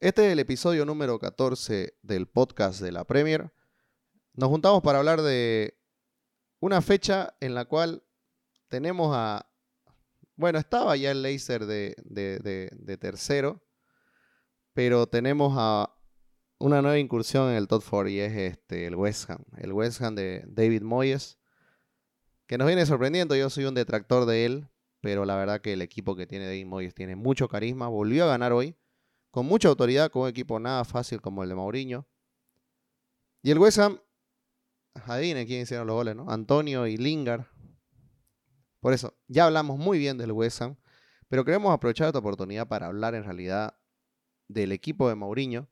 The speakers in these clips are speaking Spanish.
Este es el episodio número 14 del podcast de la Premier. Nos juntamos para hablar de una fecha en la cual tenemos a... Bueno, estaba ya el Leicester de, de, tercero, pero tenemos a una nueva incursión en el top 4 y es este, el West Ham. El West Ham de David Moyes, que nos viene sorprendiendo. Yo soy un detractor de él, pero la verdad que el equipo que tiene David Moyes tiene mucho carisma. Volvió a ganar hoy, con mucha autoridad, con un equipo nada fácil como el de Mourinho. Y el West Ham, adivinen quién hicieron los goles, ¿no? Antonio y Lingard. Por eso, ya hablamos muy bien del West Ham, pero queremos aprovechar esta oportunidad para hablar en realidad del equipo de Mourinho,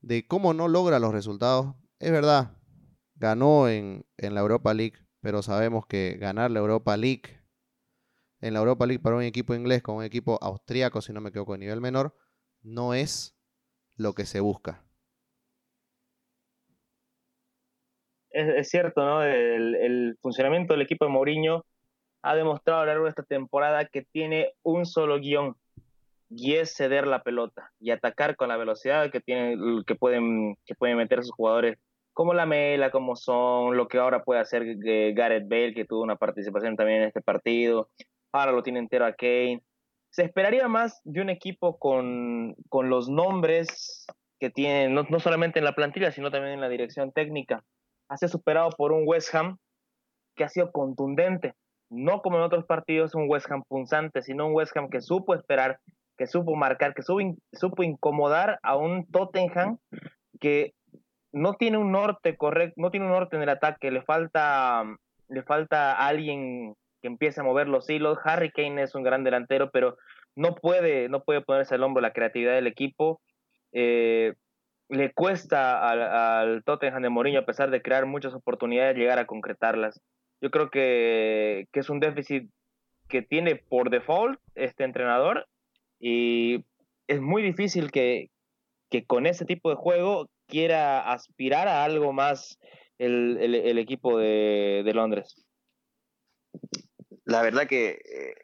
de cómo no logra los resultados. Es verdad, ganó en, en la Europa League, pero sabemos que ganar la Europa League en la Europa League para un equipo inglés con un equipo austríaco, si no me equivoco, de nivel menor, no es lo que se busca. Es, cierto, ¿no? El, funcionamiento del equipo de Mourinho ha demostrado a lo largo de esta temporada que tiene un solo guion y es ceder la pelota y atacar con la velocidad que tienen que pueden que pueden meter sus jugadores como la Mela, como son, lo que ahora puede hacer eh, Gareth Bale, que tuvo una participación también en este partido, ahora lo tiene entero a Kane. Se esperaría más de un equipo con, con los nombres que tiene, no, no, solamente en la plantilla, sino también en la dirección técnica. Ha sido superado por un West Ham que ha sido contundente. No como en otros partidos un West Ham punzante, sino un West Ham que supo esperar, que supo marcar, que supo, supo incomodar a un Tottenham que no tiene un norte correcto, no tiene un norte en el ataque, le falta, le falta alguien que empiece a mover los hilos. Harry Kane es un gran delantero, pero no puede, no puede ponerse al hombro la creatividad del equipo. Eh, le cuesta al, Tottenham de Mourinho, a pesar de crear muchas oportunidades, llegar a concretarlas. Yo creo que, es un déficit que tiene por default este entrenador y es muy difícil que, con ese tipo de juego quiera aspirar a algo más el, equipo de, de Londres la verdad que eh,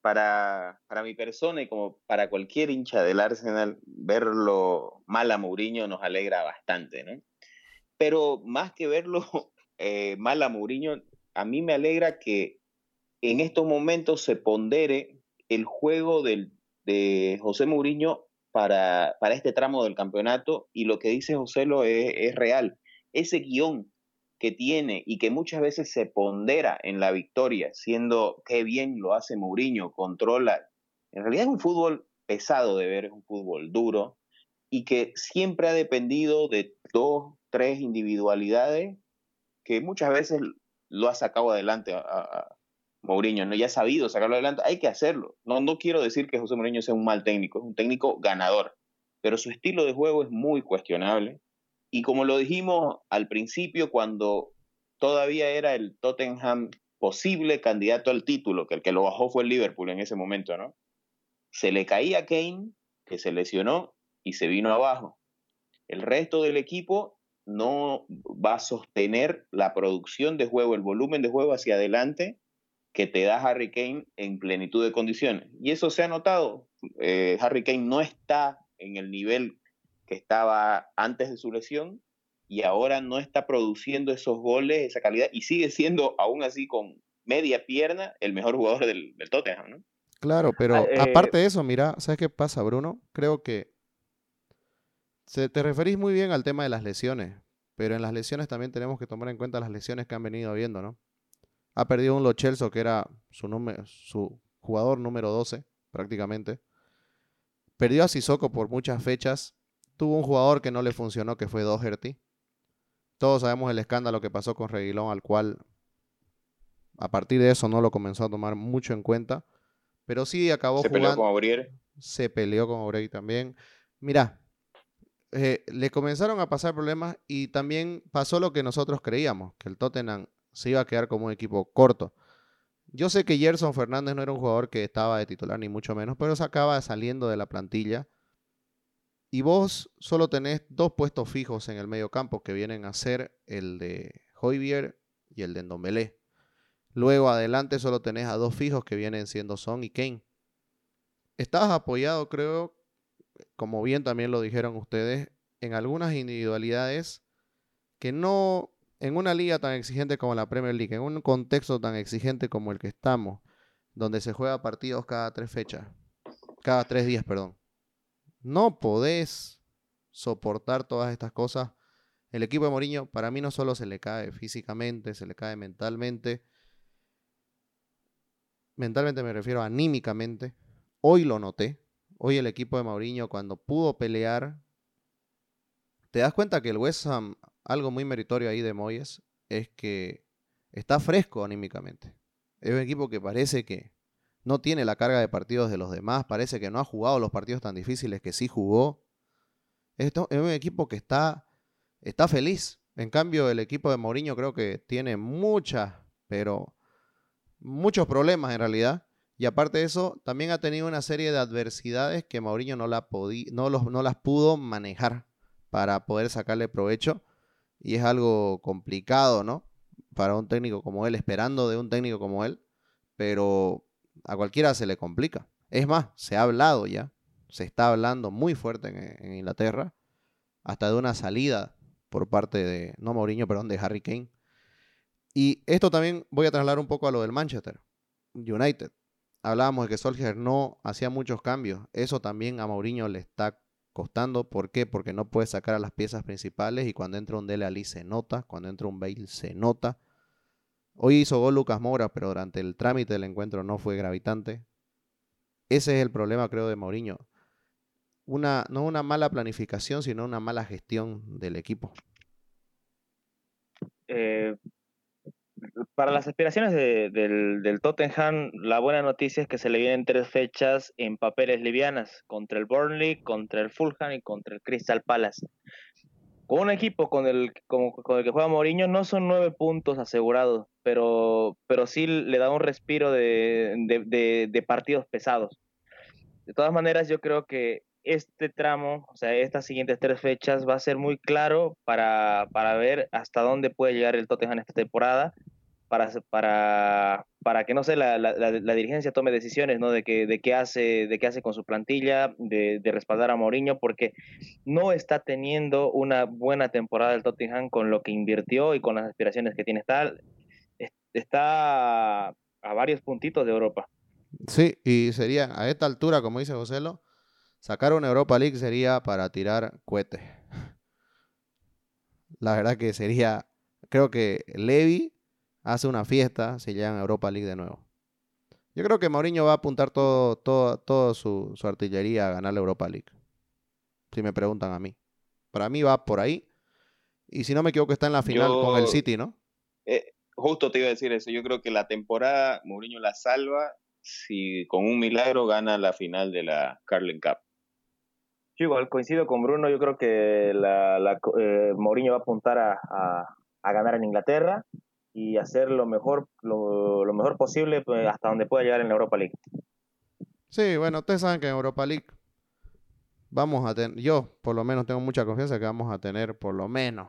para, para, mi persona y como para cualquier hincha del Arsenal, verlo mal a Mourinho nos alegra bastante, ¿no? Pero más que verlo eh, mal a Mourinho, a mí me alegra que en estos momentos se pondere el juego del, de José Mourinho para, para este tramo del campeonato y lo que dice José lo es, es real. Ese guion que tiene y que muchas veces se pondera en la victoria, siendo que bien lo hace Mourinho, controla. En realidad es un fútbol pesado de ver, es un fútbol duro y que siempre ha dependido de dos, tres individualidades que muchas veces lo ha sacado adelante a, Mourinho, ¿no? ya ha sabido sacarlo adelante, hay que hacerlo. No, no quiero decir que José Mourinho sea un mal técnico, es un técnico ganador, pero su estilo de juego es muy cuestionable y como lo dijimos al principio, cuando todavía era el Tottenham posible candidato al título, que el que lo bajó fue el Liverpool en ese momento, ¿no? Se le caía Kane, que se lesionó y se vino abajo. El resto del equipo no va a sostener la producción de juego, el volumen de juego hacia adelante que te da Harry Kane en plenitud de condiciones. Y eso se ha notado. Eh, Harry Kane no está en el nivel que estaba antes de su lesión y ahora no está produciendo esos goles, esa calidad, y sigue siendo, aún así, con media pierna, el mejor jugador del, Tottenham, ¿no? Claro, pero ah, eh, aparte de eso, mira, ¿sabes qué pasa, Bruno? Creo que se, te referís muy bien al tema de las lesiones, pero en las lesiones también tenemos que tomar en cuenta las lesiones que han venido viendo, ¿no? Ha perdido un Lo Celso, que era su, número, su jugador número 12, prácticamente. Perdió a Sissoko por muchas fechas Tuvo un jugador que no le funcionó, que fue Doherty. Todos sabemos el escándalo que pasó con Reguilón, al cual a partir de eso no lo comenzó a tomar mucho en cuenta. Pero sí acabó se jugando. Se peleó con Aurier. Se peleó con Aurier también. Mira, eh, le comenzaron a pasar problemas y también pasó lo que nosotros creíamos, que el Tottenham se iba a quedar como un equipo corto. Yo sé que Gerson Fernández no era un jugador que estaba de titular, ni mucho menos, pero se acaba saliendo de la plantilla y vos solo tenés dos puestos fijos en el medio campo que vienen a ser el de Hoybier y el de Ndombele. Luego adelante solo tenés a dos fijos que vienen siendo Son y Kane. Estabas apoyado, creo, como bien también lo dijeron ustedes, en algunas individualidades que no, en una liga tan exigente como la Premier League, en un contexto tan exigente como el que estamos, donde se juega partidos cada tres fechas, cada tres días, perdón, no podés soportar todas estas cosas. El equipo de Mourinho, para mí, no solo se le cae físicamente, se le cae mentalmente. Mentalmente me refiero anímicamente. Hoy lo noté. Hoy el equipo de Mourinho, cuando pudo pelear, te das cuenta que el West Ham, algo muy meritorio ahí de Moyes, es que está fresco anímicamente. Es un equipo que parece que no tiene la carga de partidos de los demás, parece que no ha jugado los partidos tan difíciles que sí jugó. Esto es un equipo que está, está feliz. En cambio, el equipo de Mourinho creo que tiene muchas, pero muchos problemas en realidad. Y aparte de eso, también ha tenido una serie de adversidades que Mourinho no, la no, no las pudo manejar para poder sacarle provecho. Y es algo complicado, ¿no? Para un técnico como él, esperando de un técnico como él. Pero a cualquiera se le complica. Es más, se ha hablado ya, se está hablando muy fuerte en, Inglaterra, hasta de una salida por parte de, no Mourinho, perdón, de Harry Kane. Y esto también voy a trasladar un poco a lo del Manchester United. Hablábamos de que Solskjaer no hacía muchos cambios. Eso también a Mourinho le está costando. ¿Por qué? Porque no puede sacar a las piezas principales y cuando entra un Dele Ali se nota, cuando entra un Bale se nota. Hoy hizo gol Lucas Mora, pero durante el trámite del encuentro no fue gravitante. Ese es el problema, creo, de Mourinho. Una, no una mala planificación, sino una mala gestión del equipo. Eh, para las aspiraciones del, del, Tottenham, la buena noticia es que se le vienen tres fechas en papeles livianas, contra el Burnley, contra el Fulham y contra el Crystal Palace con un equipo con el, con, el que juega Mourinho no son nueve puntos asegurados, pero, pero sí le da un respiro de, de, partidos pesados. De todas maneras, yo creo que este tramo, o sea, estas siguientes tres fechas, va a ser muy claro para, para ver hasta dónde puede llegar el Tottenham esta temporada para, para, para que, no sé, la, la, la, dirigencia tome decisiones, ¿no? De, que, de, qué hace, de qué hace con su plantilla, de, respaldar a Mourinho, porque no está teniendo una buena temporada el Tottenham con lo que invirtió y con las aspiraciones que tiene. Está, está a varios puntitos de Europa. Sí, y sería a esta altura, como dice Joselo, sacar una Europa League sería para tirar cohetes. La verdad que sería, creo que Levi hace una fiesta si llegan a Europa League de nuevo. Yo creo que Mourinho va a apuntar todo, todo, todo su, artillería a ganar la Europa League. Si me preguntan a mí. Para mí va por ahí. Y si no me equivoco, está en la final con el City, ¿no? Eh, justo te iba a decir eso. Yo creo que la temporada Mourinho la salva si con un milagro gana la final de la Carling Cup. Yo igual coincido con Bruno. Yo creo que la, eh, Mourinho va a apuntar a, a ganar en Inglaterra y hacer lo mejor, lo, mejor posible pues, hasta donde pueda llegar en la Europa League. Sí, bueno, ustedes saben que en Europa League vamos a tener, yo por lo menos tengo mucha confianza que vamos a tener por lo menos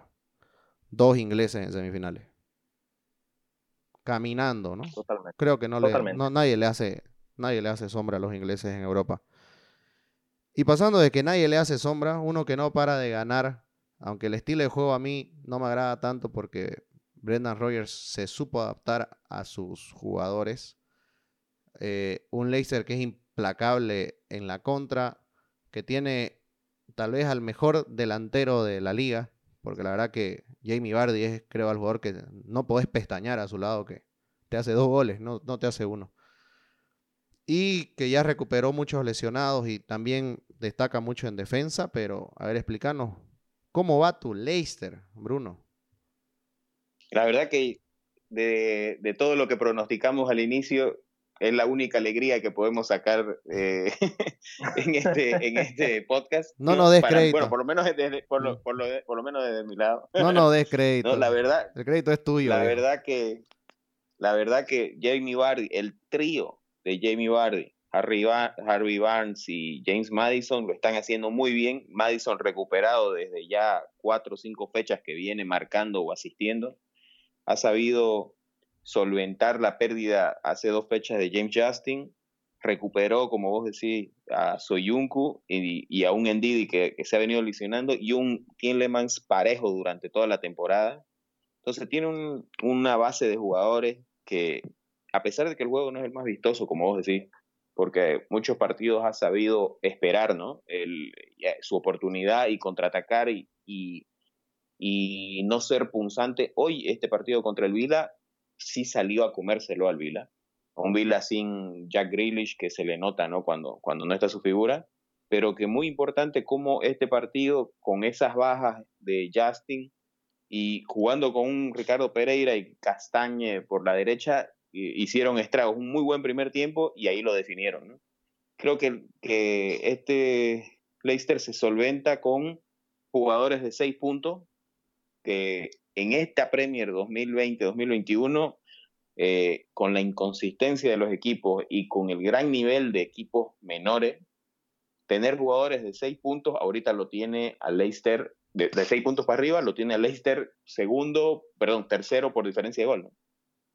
dos ingleses en semifinales. Caminando, ¿no? Totalmente. Creo que no le, nadie le hace, nadie le hace sombra a los ingleses en Europa. Y pasando de que nadie le hace sombra, uno que no para de ganar, aunque el estilo de juego a mí no me agrada tanto porque Brendan Rogers se supo adaptar a sus jugadores. Eh, un Leicester que es implacable en la contra, que tiene tal vez al mejor delantero de la liga, porque la verdad que Jamie Vardy es, creo, el jugador que no podés pestañear a su lado, que te hace dos goles, no, no te hace uno. Y que ya recuperó muchos lesionados y también destaca mucho en defensa, pero a ver, explícanos, ¿cómo va tu Leicester, Bruno? La verdad que de, todo lo que pronosticamos al inicio, es la única alegría que podemos sacar eh, en, este, en este podcast. No, no, des crédito. Bueno, por lo menos desde, por lo, por lo, menos desde mi lado. No, no des crédito. la verdad. El crédito es tuyo. La verdad que, la verdad que Jamie Vardy, el trío de Jamie Vardy, Harry, Harvey Barnes y James Madison lo están haciendo muy bien. Madison recuperado desde ya cuatro o cinco fechas que viene marcando o asistiendo ha sabido solventar la pérdida hace dos fechas de James Justin recuperó, como vos decís, a Soyuncu y, a un Endidi que, se ha venido lesionando y un Tielemans parejo durante toda la temporada. Entonces tiene una base de jugadores que, a pesar de que el juego no es el más vistoso, como vos decís, porque muchos partidos ha sabido esperar ¿no? su oportunidad y contraatacar y, no ser punzante. Hoy este partido contra el Vila sí salió a comérselo al Vila un Villa sin Jack Grealish que se le nota ¿no? Cuando, cuando no está su figura, pero que muy importante como este partido con esas bajas de Justin y jugando con un Ricardo Pereira y Castañe por la derecha, hicieron estragos. Un muy buen primer tiempo y ahí lo definieron. ¿no? Creo que, que este Leicester se solventa con jugadores de seis puntos que en esta Premier 2020-2021 eh, con la inconsistencia de los equipos y con el gran nivel de equipos menores, tener jugadores de seis puntos, ahorita lo tiene a Leicester, de, seis puntos para arriba, lo tiene a Leicester segundo, perdón, tercero por diferencia de gol.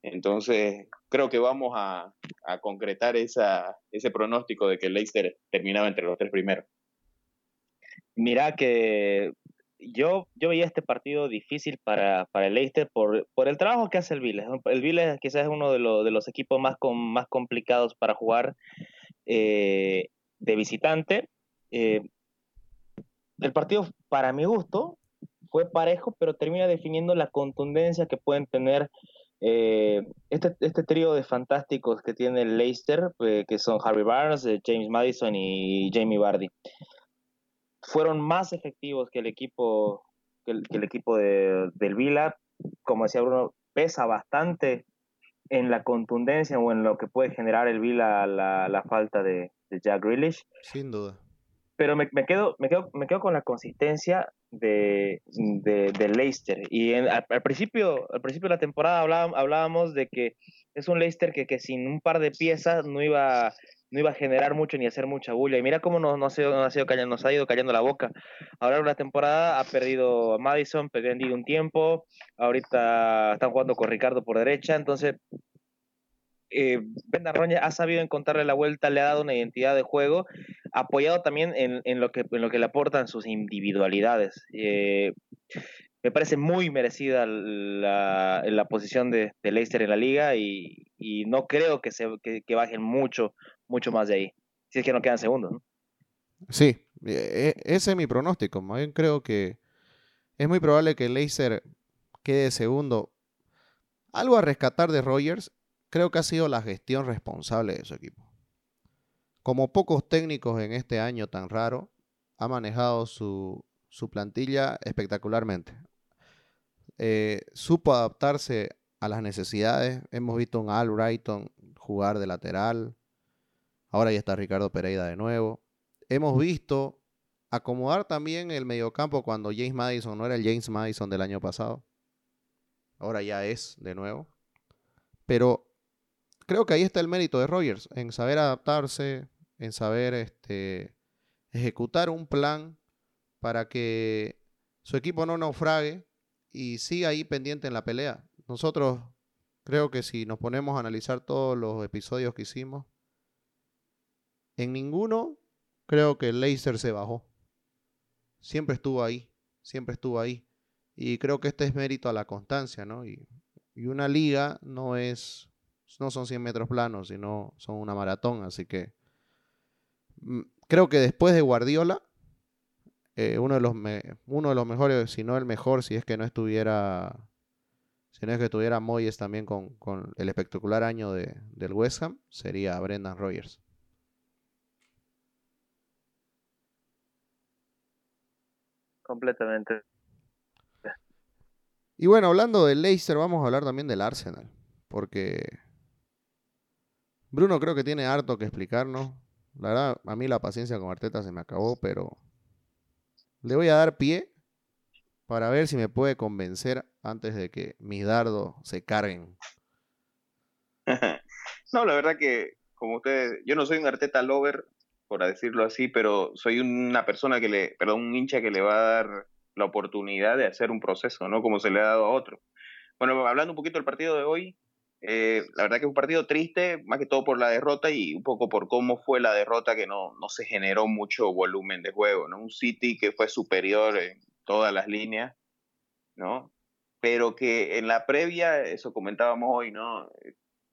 Entonces, creo que vamos a, concretar ese pronóstico de que Leicester terminaba entre los tres primeros. Mira que yo, yo veía este partido difícil para, para el Leicester por, por el trabajo que hace el Village. El Village quizás es uno de, de los equipos más, con, más complicados para jugar eh, de visitante. Eh, el partido, para mi gusto, fue parejo, pero termina definiendo la contundencia que pueden tener eh, este, este trío de fantásticos que tiene el Leicester, que son Harvey Barnes, James Madison y Jamie Vardy fueron más efectivos que el equipo, que el, equipo de, del Vila. Como decía Bruno, pesa bastante en la contundencia o en lo que puede generar el Vila la, la falta de, Jack Grealish. Sin duda. Pero me, me, quedo, me, quedo, me quedo con la consistencia de, de, Leicester. Y al, principio, al principio de la temporada hablábamos, hablábamos de que es un Leicester que, que sin un par de piezas no iba no iba a generar mucho ni hacer mucha bulla. Y mira cómo nos, nos, ha, sido callando, nos ha ido callando la boca. Ahora en la temporada ha perdido a Madison, perdido un tiempo. Ahorita están jugando con Ricardo por derecha. Entonces, eh, Roña ha sabido encontrarle la vuelta, le ha dado una identidad de juego, apoyado también en, en lo, que, en lo que le aportan sus individualidades. Eh, me parece muy merecida la, la posición de, de, Leicester en la liga y, y no creo que, se, que bajen mucho mucho más de ahí. Si es que no quedan segundos. Sí, e, e, ese es mi pronóstico. Más bien creo que es muy probable que Leicester quede segundo. Algo a rescatar de Rogers, creo que ha sido la gestión responsable de su equipo. Como pocos técnicos en este año tan raro, ha manejado su, su plantilla espectacularmente. Eh, supo adaptarse a las necesidades. Hemos visto un Al Brighton jugar de lateral. Ahora ya está Ricardo Pereira de nuevo. Hemos visto acomodar también el mediocampo cuando James Madison no era el James Madison del año pasado. Ahora ya es de nuevo. Pero creo que ahí está el mérito de Rogers, en saber adaptarse, en saber este, ejecutar un plan para que su equipo no naufrague y siga ahí pendiente en la pelea. Nosotros creo que si nos ponemos a analizar todos los episodios que hicimos, en ninguno creo que el Leicester se bajó. Siempre estuvo ahí, siempre estuvo ahí. Y creo que este es mérito a la constancia, ¿no? Y, una liga no es, no son 100 metros planos, sino son una maratón. Así que mm, creo que después de Guardiola, eh, uno, de los uno de los mejores, si no el mejor, si es que no estuviera, si no es que estuviera Moyes también con, el espectacular año de, del West Ham, sería Brendan Rogers. Completamente. Y bueno, hablando del Leicester, vamos a hablar también del Arsenal. Porque Bruno creo que tiene harto que explicarnos. La verdad, a mí la paciencia con Arteta se me acabó, pero le voy a dar pie para ver si me puede convencer antes de que mis dardos se carguen. no, la verdad que, como ustedes, yo no soy un Arteta lover, por decirlo así, pero soy una persona que le, perdón, un hincha que le va a dar la oportunidad de hacer un proceso, ¿no? Como se le ha dado a otro. Bueno, hablando un poquito del partido de hoy, Eh, la verdad que es un partido triste, más que todo por la derrota y un poco por cómo fue la derrota, que no, no se generó mucho volumen de juego, ¿no? Un City que fue superior en todas las líneas, ¿no? Pero que en la previa, eso comentábamos hoy, ¿no?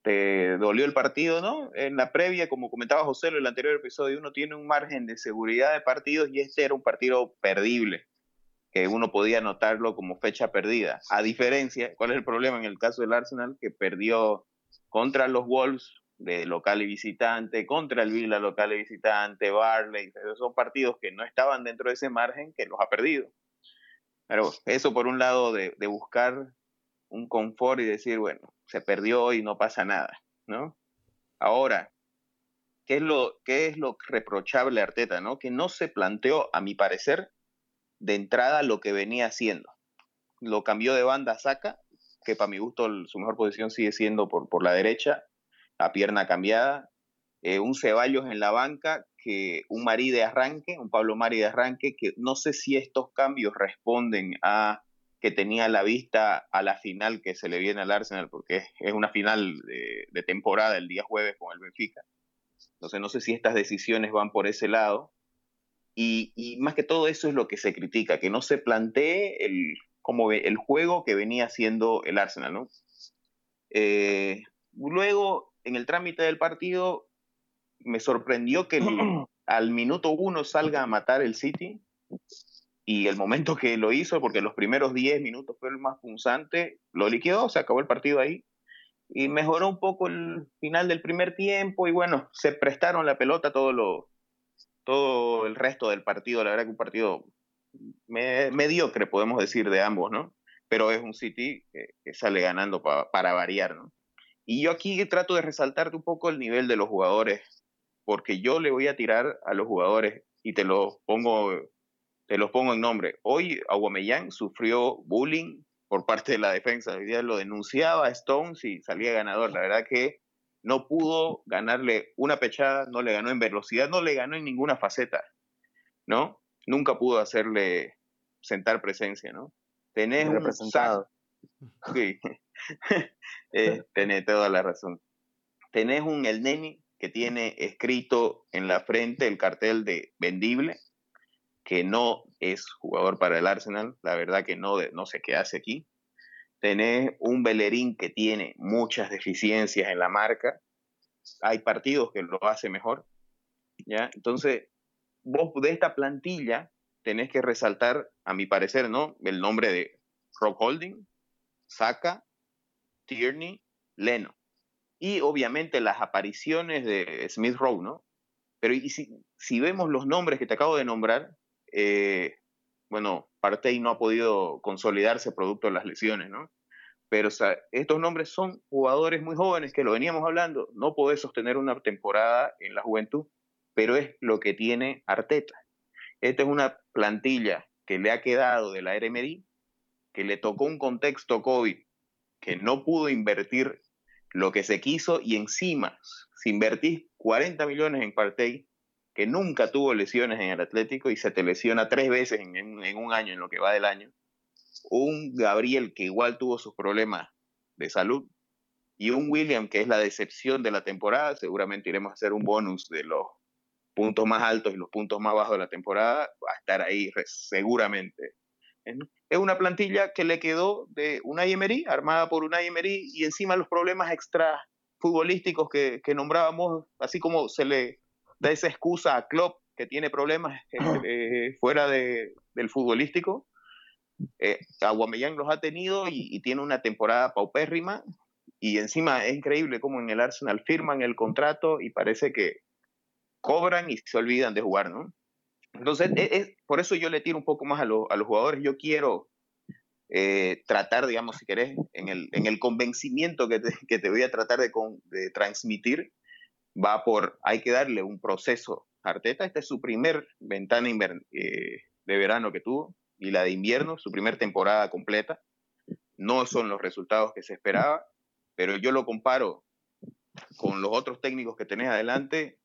Te dolió el partido, ¿no? En la previa, como comentaba José en el anterior episodio, uno tiene un margen de seguridad de partidos y este era un partido perdible que uno podía notarlo como fecha perdida. A diferencia, ¿cuál es el problema en el caso del Arsenal? Que perdió contra los Wolves de local y visitante, contra el Villa local y visitante, Barley, son partidos que no estaban dentro de ese margen que los ha perdido. Pero eso por un lado de, de buscar un confort y decir, bueno, se perdió y no pasa nada, ¿no? Ahora, ¿qué es lo, qué es lo reprochable Arteta, ¿no? Que no se planteó, a mi parecer, de entrada lo que venía haciendo. Lo cambió de banda a Saca, que para mi gusto su mejor posición sigue siendo por, por la derecha, la pierna cambiada. Eh, un Ceballos en la banca, que un Marí de arranque, un Pablo Mari de arranque, que no sé si estos cambios responden a que tenía la vista a la final que se le viene al Arsenal, porque es, una final de, de, temporada el día jueves con el Benfica. Entonces no sé si estas decisiones van por ese lado, y, más que todo eso es lo que se critica, que no se plantee el, como el juego que venía haciendo el Arsenal, ¿no? Eh, luego, en el trámite del partido, me sorprendió que al minuto uno salga a matar el City y el momento que lo hizo, porque los primeros 10 minutos fue el más punzante, lo liquidó, se acabó el partido ahí y mejoró un poco el final del primer tiempo y bueno, se prestaron la pelota todos los todo el resto del partido, la verdad que un partido mediocre, podemos decir, de ambos, ¿no? Pero es un City que, sale ganando para variar, ¿no? Y yo aquí trato de resaltarte un poco el nivel de los jugadores, porque yo le voy a tirar a los jugadores y te los pongo, te los pongo en nombre. Hoy Aguamellán sufrió bullying por parte de la defensa, hoy día lo denunciaba Stones y salía ganador. La verdad que no pudo ganarle una pechada, no le ganó en velocidad, no le ganó en ninguna faceta, ¿no? Nunca pudo hacerle sentar presencia, ¿no? Tenés un representado. Sí, eh, tenés toda la razón. Tenés un El Neni que tiene escrito en la frente el cartel de vendible, que no es jugador para el Arsenal, la verdad que no, no sé qué hace aquí tenés un Bellerín que tiene muchas deficiencias en la marca, hay partidos que lo hace mejor, ¿ya? Entonces, vos de esta plantilla tenés que resaltar, a mi parecer, ¿no? El nombre de Rock Holding, Saka, Tierney, Leno. Y obviamente las apariciones de Smith Rowe, ¿no? Pero si, si, vemos los nombres que te acabo de nombrar, eh, bueno, Partey no ha podido consolidarse producto de las lesiones, ¿no? Pero estos nombres son jugadores muy jóvenes que lo veníamos hablando. No podés sostener una temporada en la juventud, pero es lo que tiene Arteta. Esta es una plantilla que le ha quedado de la RMD, que le tocó un contexto COVID, que no pudo invertir lo que se quiso y encima, si invertís 40 millones en Partey, que nunca tuvo lesiones en el Atlético y se te lesiona tres veces en, un año, en lo que va del año. Un Gabriel que igual tuvo sus problemas de salud y un William que es la decepción de la temporada. Seguramente iremos a hacer un bonus de los puntos más altos y los puntos más bajos de la temporada. Va a estar ahí seguramente. Es una plantilla que le quedó de una Emery, armada por una Emery, y encima los problemas extra futbolísticos que, que nombrábamos, así como se le da esa excusa a Klopp que tiene problemas eh, eh, fuera de, del futbolístico. Eh, Aguamellán los ha tenido y, tiene una temporada paupérrima y encima es increíble cómo en el Arsenal firman el contrato y parece que cobran y se olvidan de jugar, ¿no? Entonces, es, por eso yo le tiro un poco más a, a los jugadores. Yo quiero eh, tratar, digamos, si querés, en el, en el convencimiento que te, que te voy a tratar de, de transmitir, va por, hay que darle un proceso. Arteta, esta es su primer ventana eh, de verano que tuvo y la de invierno, su primer temporada completa. No son los resultados que se esperaba, pero yo lo comparo con los otros técnicos que tenés adelante.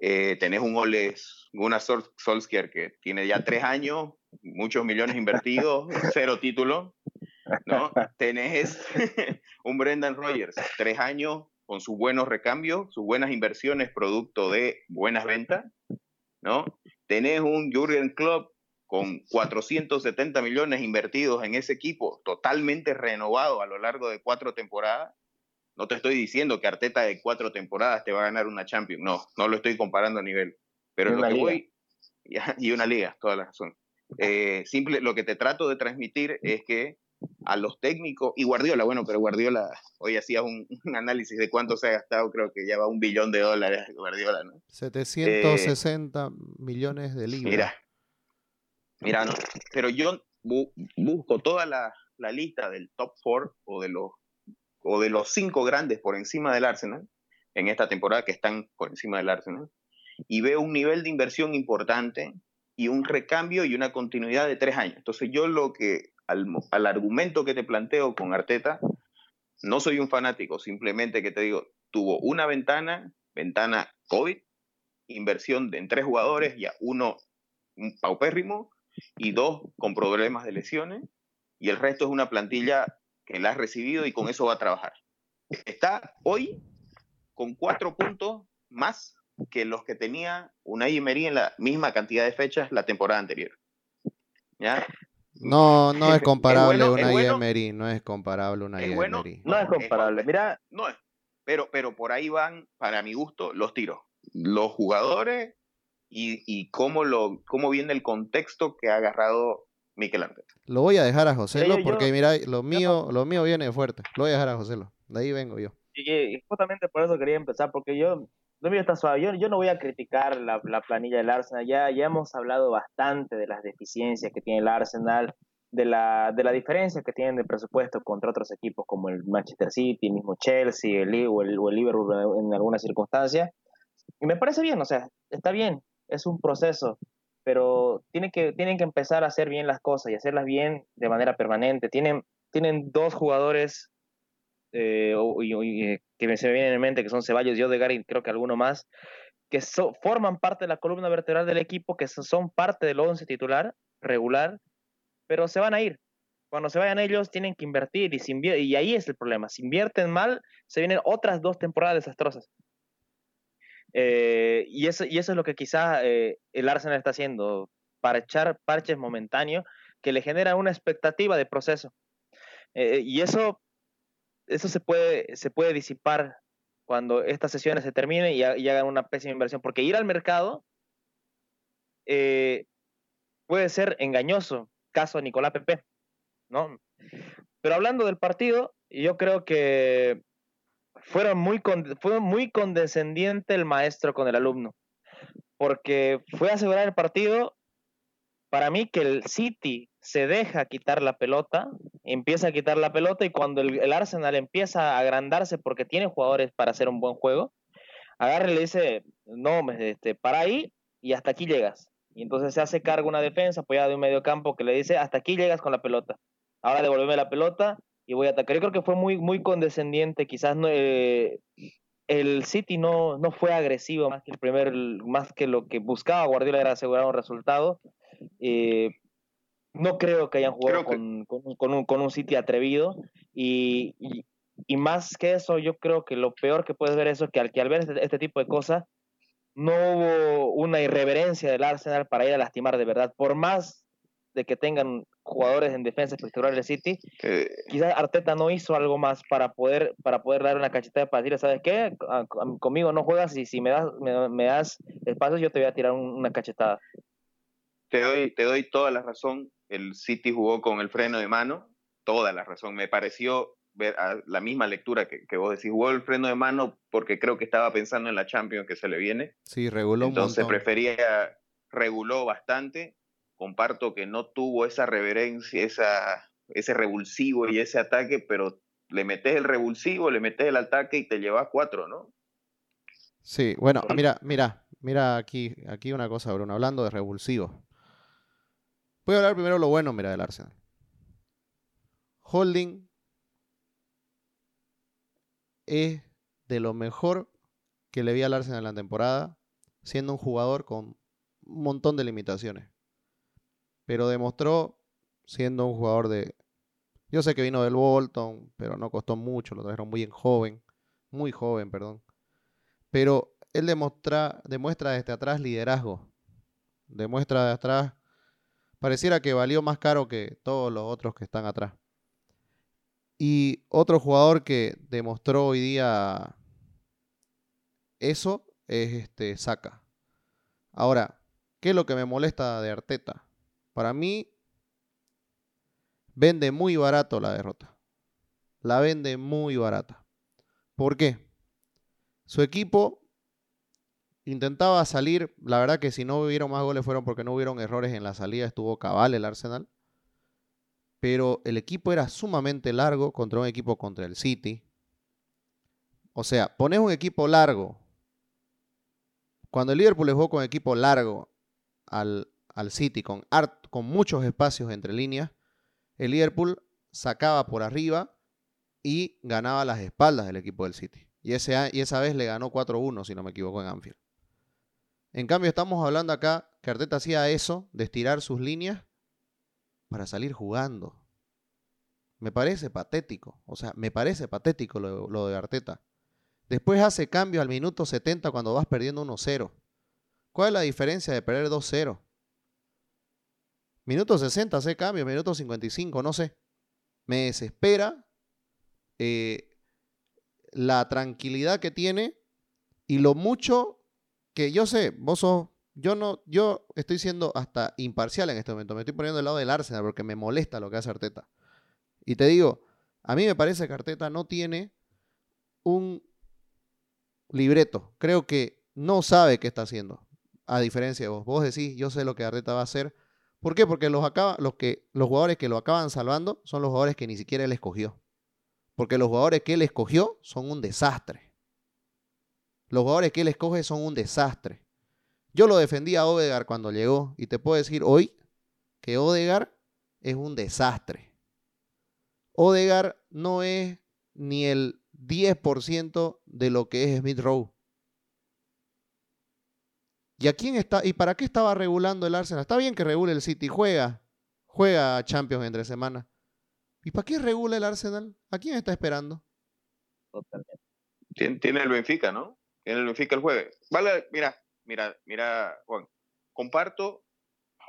Eh, tenés un Ole Gunnar Solskjaer que tiene ya tres años, muchos millones invertidos, cero títulos. ¿no? Tenés un Brendan Rogers, tres años con sus buenos recambios, sus buenas inversiones producto de buenas ventas, ¿no? Tenés un Jürgen Klopp con 470 millones invertidos en ese equipo, totalmente renovado a lo largo de cuatro temporadas. No te estoy diciendo que Arteta de cuatro temporadas te va a ganar una Champions, no, no lo estoy comparando a nivel. Pero lo que voy, y una liga, toda la razón. Eh, simple, lo que te trato de transmitir es que a los técnicos, y Guardiola, bueno, pero Guardiola, hoy hacía un, análisis de cuánto se ha gastado, creo que ya va un billón de dólares Guardiola, ¿no? 760 millones de libras. Mira, Mira, no, pero yo busco toda la, lista del top four o de los o de los cinco grandes por encima del Arsenal en esta temporada que están por encima del Arsenal y veo un nivel de inversión importante y un recambio y una continuidad de tres años. Entonces yo lo que al, argumento que te planteo con Arteta no soy un fanático, simplemente que te digo, tuvo una ventana, ventana COVID, inversión de, en tres jugadores, ya uno un paupérrimo, y dos con problemas de lesiones, y el resto es una plantilla que la ha recibido y con eso va a trabajar. Está hoy con cuatro puntos más que los que tenía Unai Emery en la misma cantidad de fechas la temporada anterior. ¿Ya? No, no es comparable una Emery, no es comparable una Emery. No es comparable, mira. No es, pero, pero por ahí van, para mi gusto, los tiros. Los jugadores y, y cómo, lo, cómo viene el contexto que ha agarrado Miquel Arteta. Lo voy a dejar a José porque mira, lo mío, lo mío viene fuerte. Lo voy a dejar a José De ahí vengo yo. Y justamente por eso quería empezar, porque yo, lo mío está suave. Yo, yo no voy a criticar la, la, planilla del Arsenal. Ya, ya hemos hablado bastante de las deficiencias que tiene el Arsenal, de la, de la diferencia que tienen de presupuesto contra otros equipos como el Manchester City, mismo Chelsea el, o, el, o el Liverpool en algunas circunstancias. Y me parece bien, o sea, está bien es un proceso, pero tienen que, tienen que empezar a hacer bien las cosas y hacerlas bien de manera permanente. Tienen, tienen dos jugadores eh, eh, que se me vienen en mente, que son Ceballos y Odegaard y creo que alguno más, que forman parte de la columna vertebral del equipo, que son parte del once titular regular, pero se van a ir. Cuando se vayan ellos, tienen que invertir y, ahí es el problema. Si invierten mal, se vienen otras dos temporadas desastrosas. Eh, y, eso, es lo que quizás eh, el Arsenal está haciendo, para echar parches momentáneos que le generan una expectativa de proceso. Eh, y eso, eso se, puede, se puede disipar cuando estas sesiones se terminen y, hagan una pésima inversión, porque ir al mercado puede ser engañoso, caso Nicolás Pepe, ¿no? Pero hablando del partido, yo creo que fueron muy fue muy condescendiente el maestro con el alumno, porque fue a asegurar el partido. Para mí que el City se deja quitar la pelota, empieza a quitar la pelota y cuando el, Arsenal empieza a agrandarse porque tiene jugadores para hacer un buen juego, agarra y le dice, no, este, para ahí y hasta aquí llegas. Y entonces se hace cargo una defensa apoyada de un medio campo que le dice, hasta aquí llegas con la pelota. Ahora devuélveme la pelota y voy a atacar. Yo creo que fue muy, muy condescendiente. Quizás no, eh, el City no, no fue agresivo más que el primer, más que lo que buscaba Guardiola era asegurar un resultado. Eh, no creo que hayan jugado con, Con, un, con, un, City atrevido y, y, más que eso, yo creo que lo peor que puedes ver eso es que al, que al ver este, este, tipo de cosas, no hubo una irreverencia del Arsenal para ir a lastimar de verdad. Por más de que tengan jugadores en defensa espectacular del City. Quizás Arteta no hizo algo más para poder, para poder dar una cachetada para decirle, ¿sabes qué? Conmigo no juegas y si me das, me, das espacio yo te voy a tirar una cachetada. Te doy, te doy toda la razón. El City jugó con el freno de mano, toda la razón. Me pareció ver la misma lectura que, que, vos decís, jugó el freno de mano porque creo que estaba pensando en la Champions que se le viene. Sí, reguló Entonces prefería, reguló bastante comparto que no tuvo esa reverencia, esa, ese revulsivo y ese ataque, pero le metes el revulsivo, le metes el ataque y te llevas cuatro, ¿no? Sí, bueno, mira, mira, mira aquí, aquí una cosa, Bruno, hablando de revulsivo. Voy a hablar primero lo bueno, mira, del Arsenal. Holding es de lo mejor que le vi al Arsenal en la temporada, siendo un jugador con un montón de limitaciones pero demostró, siendo un jugador de Yo sé que vino del Bolton, pero no costó mucho, lo trajeron muy joven, muy joven, perdón. Pero él demuestra, demuestra desde atrás liderazgo. Demuestra de atrás, pareciera que valió más caro que todos los otros que están atrás. Y otro jugador que demostró hoy día eso es este Saka. Ahora, ¿qué es lo que me molesta de Arteta? Para mí, vende muy barato la derrota. La vende muy barata. ¿Por qué? Su equipo intentaba salir, la verdad que si no hubieron más goles fueron porque no hubieron errores en la salida, estuvo cabal el Arsenal. Pero el equipo era sumamente largo contra un equipo contra el City. O sea, pones un equipo largo. Cuando el Liverpool jugó con equipo largo al, al City, con, con muchos espacios entre líneas, el Liverpool sacaba por arriba y ganaba las espaldas del equipo del City. Y, ese, y esa vez le ganó 4-1, si no me equivoco, en Anfield. En cambio, estamos hablando acá que Arteta hacía eso, de estirar sus líneas para salir jugando. Me parece patético. O sea, me parece patético lo, de Arteta. Después hace cambio al minuto 70 cuando vas perdiendo 1-0. ¿Cuál es la diferencia de perder 2-0? Minuto 60 hace cambio, minuto 55, no sé. Me desespera eh, la tranquilidad que tiene y lo mucho que yo sé, vos sos, yo no, yo estoy siendo hasta imparcial en este momento, me estoy poniendo del lado del Arsenal porque me molesta lo que hace Arteta. Y te digo, a mí me parece que Arteta no tiene un libreto, creo que no sabe qué está haciendo, a diferencia de vos. Vos decís, yo sé lo que Arteta va a hacer, ¿Por qué? Porque los, acaba, los, que, los jugadores que lo acaban salvando son los jugadores que ni siquiera él escogió. Porque los jugadores que él escogió son un desastre. Los jugadores que él escoge son un desastre. Yo lo defendí a Odegar cuando llegó y te puedo decir hoy que Odegar es un desastre. Odegar no es ni el 10% de lo que es Smith Rowe. ¿Y a quién está? ¿Y para qué estaba regulando el Arsenal? Está bien que regule el City, juega, juega Champions entre semana. ¿Y para qué regula el Arsenal? ¿A quién está esperando? Totalmente. Tiene, el Benfica, ¿no? Tiene el Benfica el jueves. Vale, mira, mira, mira, Juan. Comparto,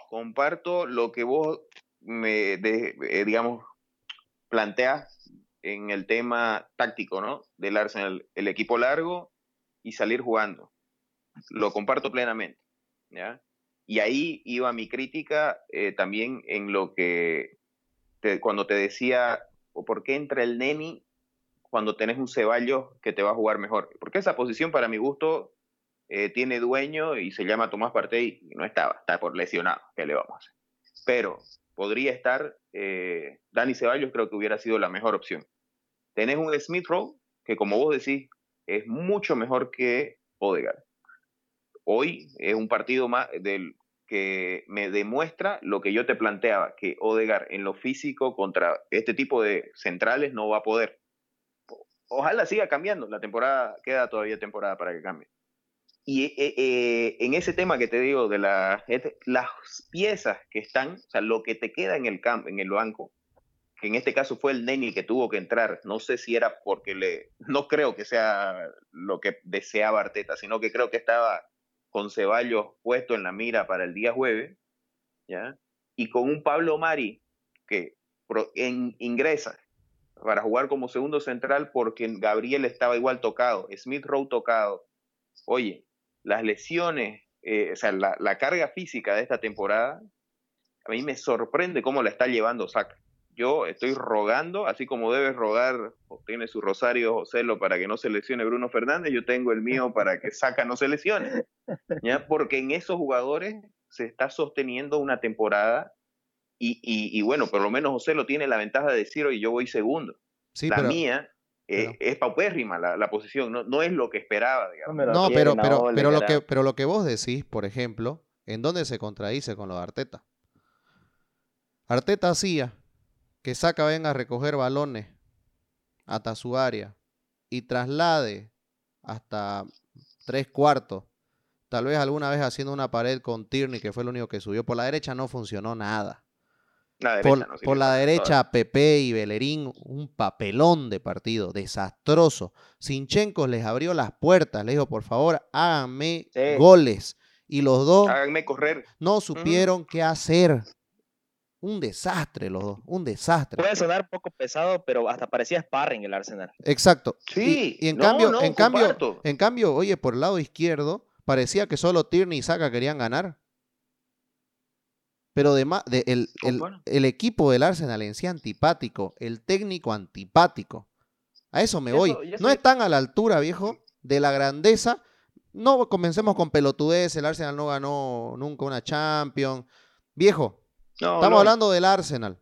comparto lo que vos me, eh, digamos, planteas en el tema táctico, ¿no? Del Arsenal, el equipo largo y salir jugando lo comparto plenamente. ¿ya? Y ahí iba mi crítica eh, también en lo que, cuando te decía, ¿por qué entra el Neni cuando tenés un Ceballos que te va a jugar mejor? Porque esa posición, para mi gusto, eh, tiene dueño y se llama Tomás Partey y no estaba, está por lesionado, ¿qué le vamos a hacer? Pero podría estar, eh, Dani Ceballos creo que hubiera sido la mejor opción. Tenés un Smith Rowe que, como vos decís, es mucho mejor que Odegaard hoy es un partido más del que me demuestra lo que yo te planteaba, que Odegar en lo físico contra este tipo de centrales no va a poder. Ojalá siga cambiando, la temporada queda todavía temporada para que cambie. Y eh, eh, en ese tema que te digo de la, las piezas que están, o sea, lo que te queda en el campo, en el banco, que en este caso fue el Neni que tuvo que entrar, no sé si era porque le, no creo que sea lo que deseaba Arteta, sino que creo que estaba con Ceballos puesto en la mira para el día jueves, ¿ya? Y con un Pablo Mari que ingresa para jugar como segundo central porque Gabriel estaba igual tocado, Smith Rowe tocado. Oye, las lesiones, eh, o sea, la, carga física de esta temporada, a mí me sorprende cómo la está llevando Saca yo estoy rogando, así como debes rogar, o tiene su rosario Joselo para que no se lesione Bruno Fernández, yo tengo el mío para que Saca no se lesione. ¿ya? Porque en esos jugadores se está sosteniendo una temporada y, y, bueno, por lo menos José lo tiene la ventaja de decir, oye, yo voy segundo. la mía eh, es paupérrima la, la posición, no, no, es lo que esperaba, digamos. No, pero, pero, pero, lo que, pero lo que vos decís, por ejemplo, ¿en dónde se contradice con lo de Arteta? Arteta hacía que Saca venga a recoger balones hasta su área y traslade hasta tres cuartos. Tal vez alguna vez haciendo una pared con Tierney, que fue el único que subió por la derecha, no funcionó nada. Por, la derecha, Pepe y Bellerín, un papelón de partido, desastroso. Sinchenko les abrió las puertas, le dijo, por favor, háganme goles. Y los dos háganme correr. no supieron qué hacer. Un desastre los dos, un desastre. Puede sonar un poco pesado, pero hasta parecía sparring el Arsenal. Exacto. Sí. Y, en cambio, en cambio, en cambio, oye, por el lado izquierdo, parecía que solo Tierney y Saka querían ganar. Pero de, el, el, equipo del Arsenal en sí antipático, el técnico antipático. A eso me voy. no están a la altura, viejo, de la grandeza. No comencemos con pelotudez, el Arsenal no ganó nunca una Champions. Viejo, estamos hablando del Arsenal.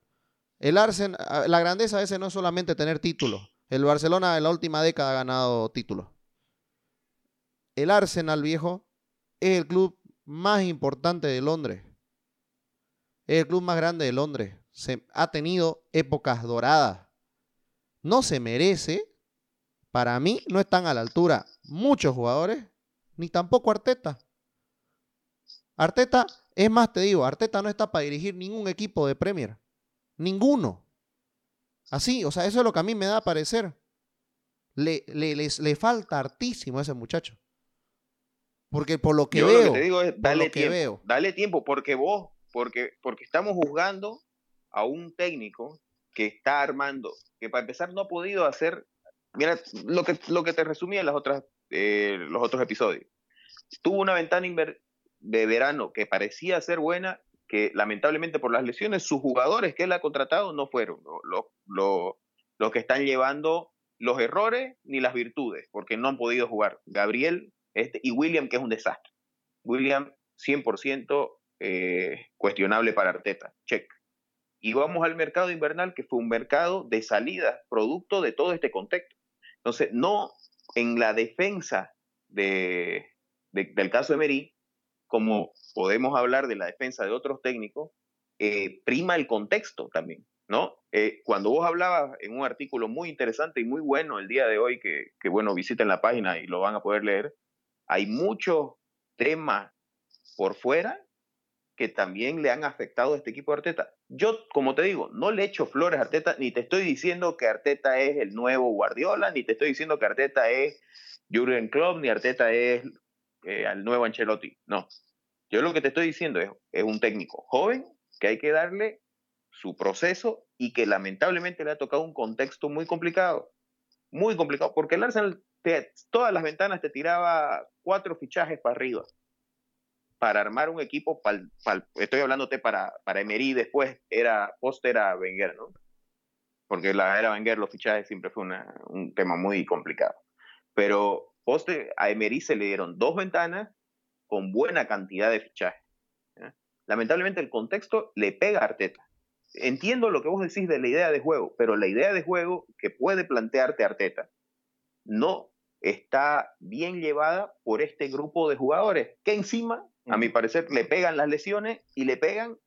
El Arsenal, la grandeza a veces no es solamente tener títulos. El Barcelona en la última década ha ganado títulos. El Arsenal, viejo, es el club más importante de Londres. Es el club más grande de Londres. Se, ha tenido épocas doradas. No se merece, para mí, no están a la altura muchos jugadores, ni tampoco Arteta. Arteta, es más, te digo, Arteta no está para dirigir ningún equipo de Premier. Ninguno. Así, o sea, eso es lo que a mí me da a parecer. Le, le, le falta hartísimo a ese muchacho. Porque por lo que veo. te digo es, dale tiempo. Dale tiempo, porque vos porque, estamos juzgando a un técnico que está armando, que para empezar no ha podido hacer, mira, lo que, te resumía en eh, los otros episodios. Tuvo una ventana de verano que parecía ser buena, que lamentablemente por las lesiones, sus jugadores que él ha contratado no fueron los que están llevando los errores ni las virtudes, porque no han podido jugar. Gabriel este, y William, que es un desastre. William, 100% eh, cuestionable para Arteta. Check. Y vamos al mercado invernal, que fue un mercado de salida, producto de todo este contexto. Entonces, no en la defensa de, del caso de Merí, como podemos hablar de la defensa de otros técnicos, eh, prima el contexto también, ¿no? Eh, cuando vos hablabas en un artículo muy interesante y muy bueno el día de hoy, que, que bueno, visiten la página y lo van a poder leer, hay muchos temas por fuera que también le han afectado a este equipo Arteta. Yo, como te digo, no le echo flores a Arteta, ni te estoy diciendo que Arteta es el nuevo Guardiola, ni te estoy diciendo que Arteta es Jurgen Klopp, ni Arteta es eh, el nuevo Ancelotti. No. Yo lo que te estoy diciendo es, es un técnico joven que hay que darle su proceso y que lamentablemente le ha tocado un contexto muy complicado. Muy complicado, porque el Arsenal, todas las ventanas te tiraba cuatro fichajes para arriba para armar un equipo, estoy hablándote para, para Emery después, era post era Wenger, ¿no? Porque la era Wenger, los fichajes siempre fue un tema muy complicado. Pero post a Emery se le dieron dos ventanas con buena cantidad de fichajes. Lamentablemente el contexto le pega a Arteta. Entiendo lo que vos decís de la idea de juego, pero la idea de juego que puede plantearte Arteta no está bien llevada por este grupo de jugadores que encima a mi parecer, le pegan las lesiones y le pegan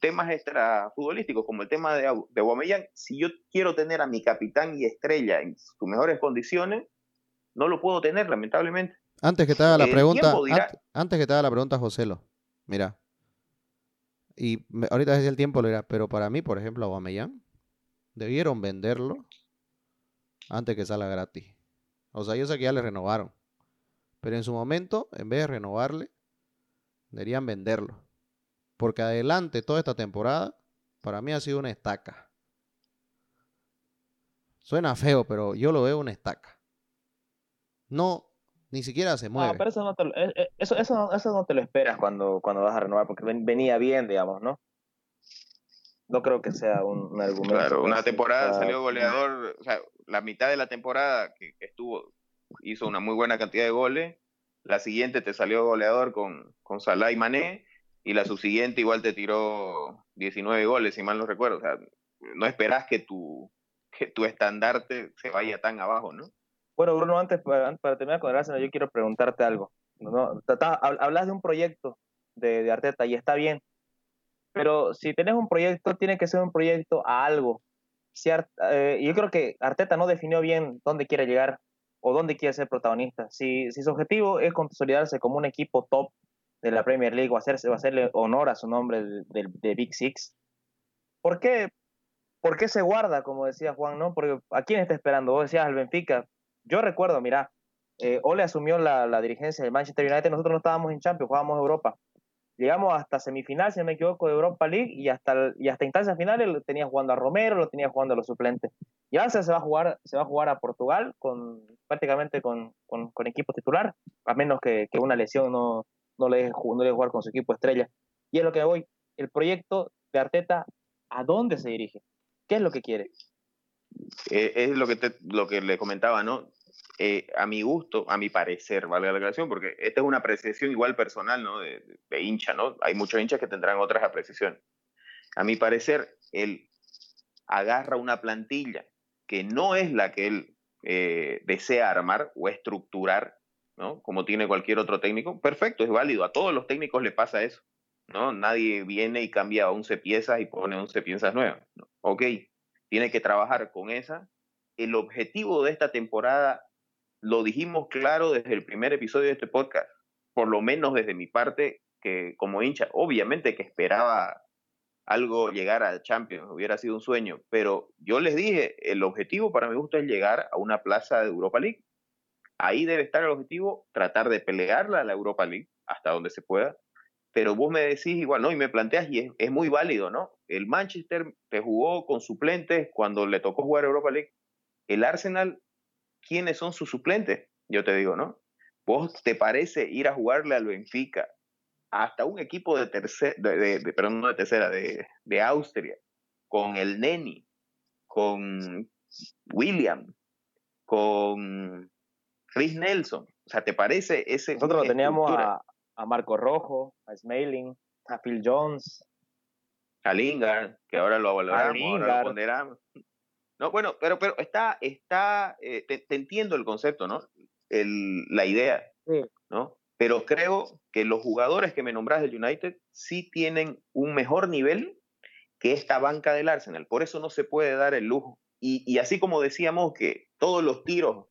temas extrafutbolísticos, como el tema de, de Si yo quiero tener a mi capitán y estrella en sus mejores condiciones, no lo puedo tener, lamentablemente. Antes que te haga la pregunta, antes, que te haga la pregunta, Joselo, mira, y ahorita es el tiempo, pero para mí, por ejemplo, Aubameyang, debieron venderlo antes que salga gratis. O sea, yo sé que ya le renovaron, pero en su momento, en vez de renovarle, Deberían venderlo. Porque adelante toda esta temporada, para mí ha sido una estaca. Suena feo, pero yo lo veo una estaca. No, ni siquiera se mueve. No, pero eso no te lo, eh, eh, eso, eso, no te lo esperas cuando, cuando vas a renovar, porque venía bien, digamos, ¿no? No creo que sea un, argumento. Claro, una temporada salió goleador, o sea, la mitad de la temporada que estuvo, hizo una muy buena cantidad de goles la siguiente te salió goleador con, con Salah y Mané, y la subsiguiente igual te tiró 19 goles, si mal no recuerdo. O sea, no esperás que tu, que tu estandarte se vaya tan abajo, ¿no? Bueno, Bruno, antes para, terminar con el Arsenal, yo quiero preguntarte algo. ¿no? Hablas de un proyecto de, de, Arteta y está bien, pero si tenés un proyecto, tiene que ser un proyecto a algo. Si, eh, yo creo que Arteta no definió bien dónde quiere llegar o dónde quiere ser protagonista. Si, si su objetivo es consolidarse como un equipo top de la Premier League o, hacerse, o hacerle honor a su nombre de, Big Six, ¿por qué, ¿por qué se guarda, como decía Juan, no? Porque ¿a quién está esperando? Vos decías al Benfica. Yo recuerdo, mira, eh, Ole asumió la, la, dirigencia del Manchester United, nosotros no estábamos en Champions, jugábamos Europa. Llegamos hasta semifinal, si no me equivoco, de Europa League y hasta, y hasta instancias finales lo tenía jugando a Romero, lo tenía jugando a los suplentes. Y ahora se va a jugar, se va a, jugar a Portugal con prácticamente con, con, equipo titular, a menos que, una lesión no, no, le no le jugar con su equipo estrella. Y es lo que voy. El proyecto de Arteta, ¿a dónde se dirige? ¿Qué es lo que quiere? Eh, es lo que, te, lo que le comentaba, ¿no? Eh, a mi gusto, a mi parecer, vale la declaración, porque esta es una apreciación igual personal, ¿no? De, de, hincha, ¿no? Hay muchos hinchas que tendrán otras apreciaciones. A mi parecer, él agarra una plantilla que no es la que él eh, desea armar o estructurar, ¿no? Como tiene cualquier otro técnico. Perfecto, es válido. A todos los técnicos le pasa eso, ¿no? Nadie viene y cambia 11 piezas y pone 11 piezas nuevas. ¿no? Ok, tiene que trabajar con esa. El objetivo de esta temporada lo dijimos claro desde el primer episodio de este podcast, por lo menos desde mi parte, que como hincha, obviamente que esperaba algo llegar a Champions, hubiera sido un sueño, pero yo les dije, el objetivo para mi gusto es llegar a una plaza de Europa League. Ahí debe estar el objetivo, tratar de pelearla a la Europa League hasta donde se pueda, pero vos me decís igual, ¿no? Y me planteas, y es, es muy válido, ¿no? El Manchester te jugó con suplentes cuando le tocó jugar Europa League. El Arsenal quiénes son sus suplentes. Yo te digo, ¿no? ¿Vos te parece ir a jugarle al Benfica hasta un equipo de tercera, de, de, de, perdón, no de tercera, de, de Austria, con el Neni, con William, con Chris Nelson? O sea, ¿te parece ese? Nosotros lo teníamos a, a, Marco Rojo, a Smalling, a Phil Jones. A Lingard, que ahora lo valoramos, ahora lo ponderamos. No, bueno, pero, pero está, está, eh, te, te, entiendo el concepto, ¿no? El, la idea, sí. ¿no? Pero creo que los jugadores que me nombras del United sí tienen un mejor nivel que esta banca del Arsenal. Por eso no se puede dar el lujo. Y, así como decíamos que todos los tiros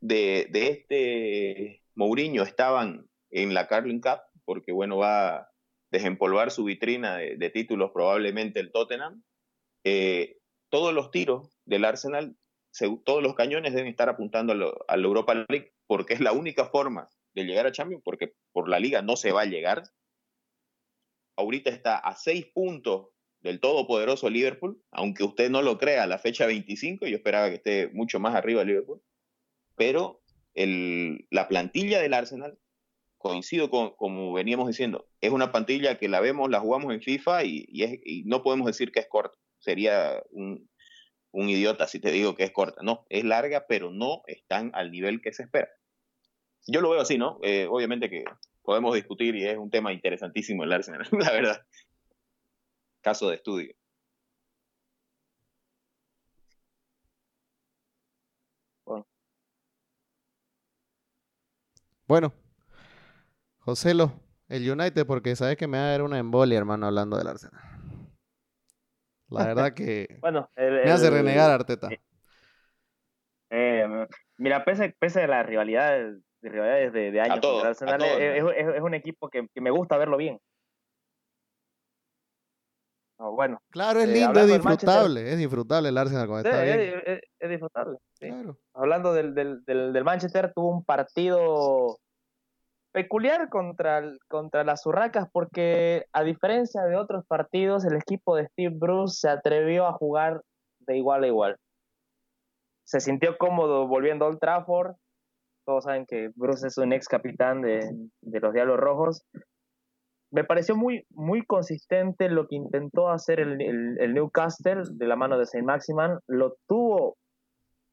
de, este Mourinho estaban en la Carling Cup, porque bueno, va a desempolvar su vitrina de, títulos probablemente el Tottenham, eh, todos los tiros del Arsenal, todos los cañones deben estar apuntando a, la Europa League, porque es la única forma de llegar a Champions, porque por la liga no se va a llegar. Ahorita está a seis puntos del todopoderoso Liverpool, aunque usted no lo crea, a la fecha 25, yo esperaba que esté mucho más arriba Liverpool, pero el, la plantilla del Arsenal, coincido con, como veníamos diciendo, es una plantilla que la vemos, la jugamos en FIFA y no podemos decir que es corta sería un, un, idiota si te digo que es corta. No, es larga, pero no están al nivel que se espera. Yo lo veo así, ¿no? Eh, obviamente que podemos discutir y es un tema interesantísimo el Arsenal, la verdad. Caso de estudio. Bueno, Joselo, el United, porque sabes que me va a dar una embolia, hermano, hablando del Arsenal. La verdad que bueno, el, me hace renegar Arteta. Eh, eh, mira, pese, pese a las rivalidades, de, rivalidades de, de años, todo, Arsenal todo, es, es, es, un equipo que, que, me gusta verlo bien. Bueno, claro, es lindo, eh, es disfrutable, es disfrutable el Arsenal cuando sí, está bien. Es, es disfrutable. Sí. Claro. Hablando del, del, del, del Manchester, tuvo un partido peculiar contra, contra las Urracas porque a diferencia de otros partidos, el equipo de Steve Bruce se atrevió a jugar de igual a igual. Se sintió cómodo volviendo a Old Trafford. Todos saben que Bruce es un ex capitán de, de los Diablos Rojos. Me pareció muy, muy consistente lo que intentó hacer el, el, Newcastle de la mano de Saint Maximan. Lo tuvo